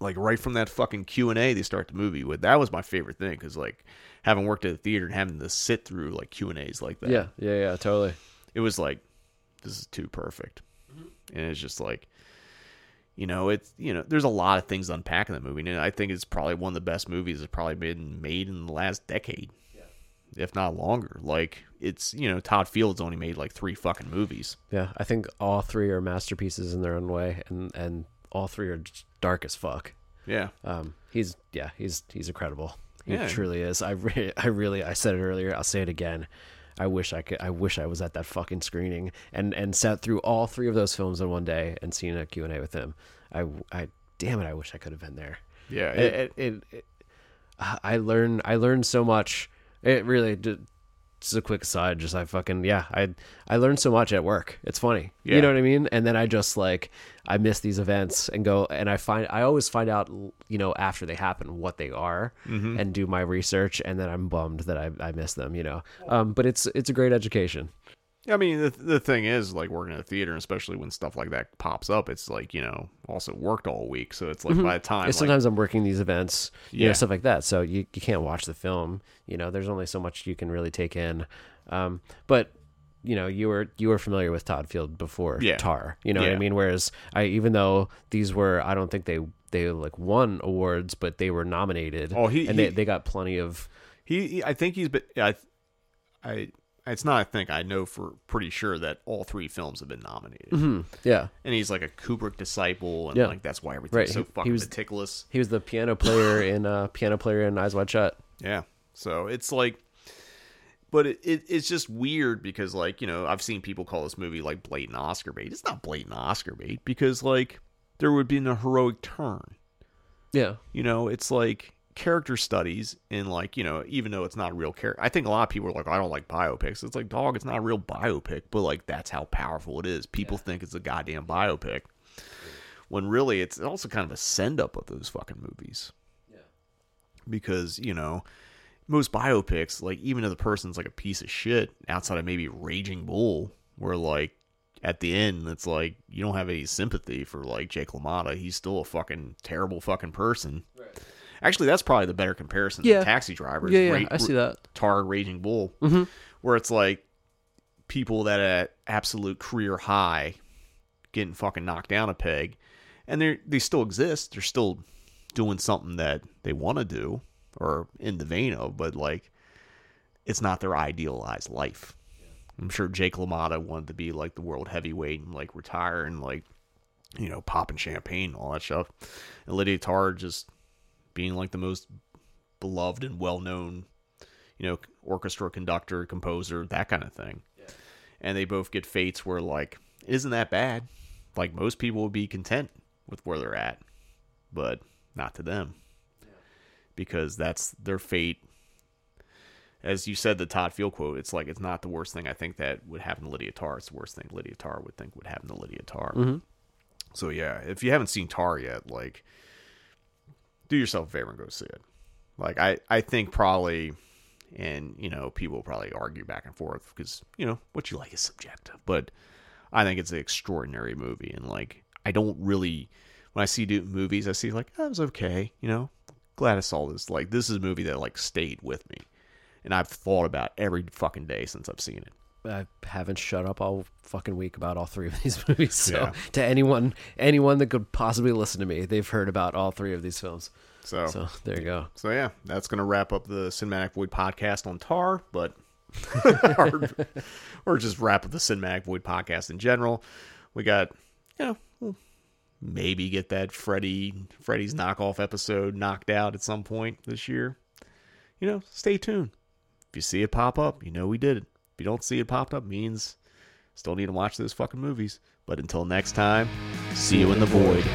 Like right from that fucking q&a they start the movie with that was my favorite thing because like having worked at a theater and having to sit through like q&a's like that. Yeah, yeah, yeah, totally. it was like this is too perfect. Mm-hmm. And it's just like you know it's you know there's a lot of things to unpack in that movie and i think it's probably one of the best movies that's probably been made in the last decade. If not longer. Like it's you know todd field's only made like three fucking movies. Yeah, I think all three are masterpieces in their own way, and and all three are dark as fuck. Yeah. Um. He's yeah. He's he's incredible. He Yeah. truly is. I re- I really I said it earlier. I'll say it again. I wish I could. I wish I was at that fucking screening and and sat through all three of those films in one day and seen a Q and A with him. I I damn it. I wish I could have been there. Yeah, It, it, it, it- I learned I learned so much. It really did. Just a quick aside, just I fucking yeah, I I learned so much at work. It's funny, Yeah. you know what I mean. And then I just like I miss these events and go and I find I always find out you know after they happen what they are Mhm. and do my research and then I'm bummed that I I miss them, you know. Um, but it's it's a great education. I mean, the the thing is, like working in a theater, especially when stuff like that pops up, it's like you know, also worked all week, so it's like Mhm. by the time, Yeah, like, sometimes I'm working these events, you Yeah. know, stuff like that. So you, you can't watch the film. You know, there's only so much you can really take in. Um, but you know, you were you were familiar with Todd Field before Yeah. Tar. You know what I mean? Whereas I, even though these were, I don't think they they like won awards, but they were nominated. Oh, he- and he- they they got plenty of. he, he- I think he's been, I, I, it's not. I think I know for pretty sure that all three films have been nominated. Mhm. Yeah. and he's like a Kubrick disciple, and Yeah, like that's why everything's right. so fucking he was, meticulous. He was the piano player in uh, piano player in Eyes Wide Shut. Yeah. So it's like, but it, it it's just weird because like you know I've seen people call this movie like blatant Oscar bait. It's not blatant Oscar bait because like there would be a heroic turn. Yeah. You know, it's like character studies in like you know even though it's not a real character. I think a lot of people are like I don't like biopics. It's like dog, it's not a real biopic, but like that's how powerful it is. People think it's a goddamn biopic. When really it's also kind of a send up of those fucking movies because you know most biopics like even if the person's like a piece of shit outside of maybe raging bull where like at the end it's like you don't have any sympathy for like jake lamotta he's still a fucking terrible fucking person actually that's probably the better comparison Yeah. taxi drivers Yeah, yeah, I see that. tar raging bull Mhm. where it's like people that at absolute career high getting fucking knocked down a peg and they they still exist they're still doing something that they want to do or in the vein of but like it's not their idealized life i'm sure jake lamotta wanted to be like the world heavyweight and like retire and like you know popping champagne and all that stuff and lydia tarr just being like the most beloved and well-known you know orchestra conductor composer that kind of thing and they both get fates where like it isn't that bad. Like most people would be content with where they're at but not to them. Because that's their fate. As you said the todd field quote it's like it's not the worst thing i think that would happen to lydia tarr. It's the worst thing lydia tarr would think would happen to lydia tarr. Mhm. so yeah if you haven't seen tar yet like do yourself a favor and go see it. Like i i think probably and you know people probably argue back and forth because you know what you like is subjective but i think it's an extraordinary movie and like i don't really when i see movies i see like oh, it was okay you know? Glad i saw this. Like this is a movie that like stayed with me and i've thought about every fucking day since i've seen it I haven't shut up all fucking week about all three of these movies. So Yeah. to anyone anyone that could possibly listen to me, they've heard about all three of these films. So, so there you go. So yeah, that's gonna wrap up the Cinematic Void podcast on Tar, but or, or just wrap up the Cinematic Void podcast in general. We got, you know, we'll maybe get that Freddy Freddy's knockoff episode knocked out at some point this year. You know, stay tuned. If you see it pop up, you know we did it. If you don't see it popped up, means still need to watch those fucking movies. But until next time, see you in the void.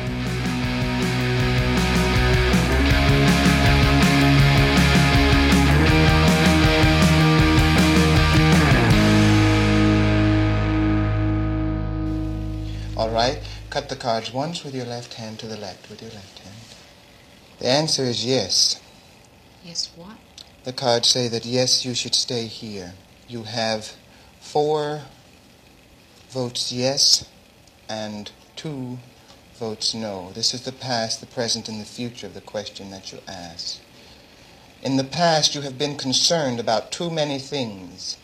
All right, cut the cards once with your left hand to the left with your left hand. The answer is yes. Yes, what? The cards say that yes, you should stay here. You have four votes yes and two votes no. This is the past, the present, and the future of the question that you ask. In the past, you have been concerned about too many things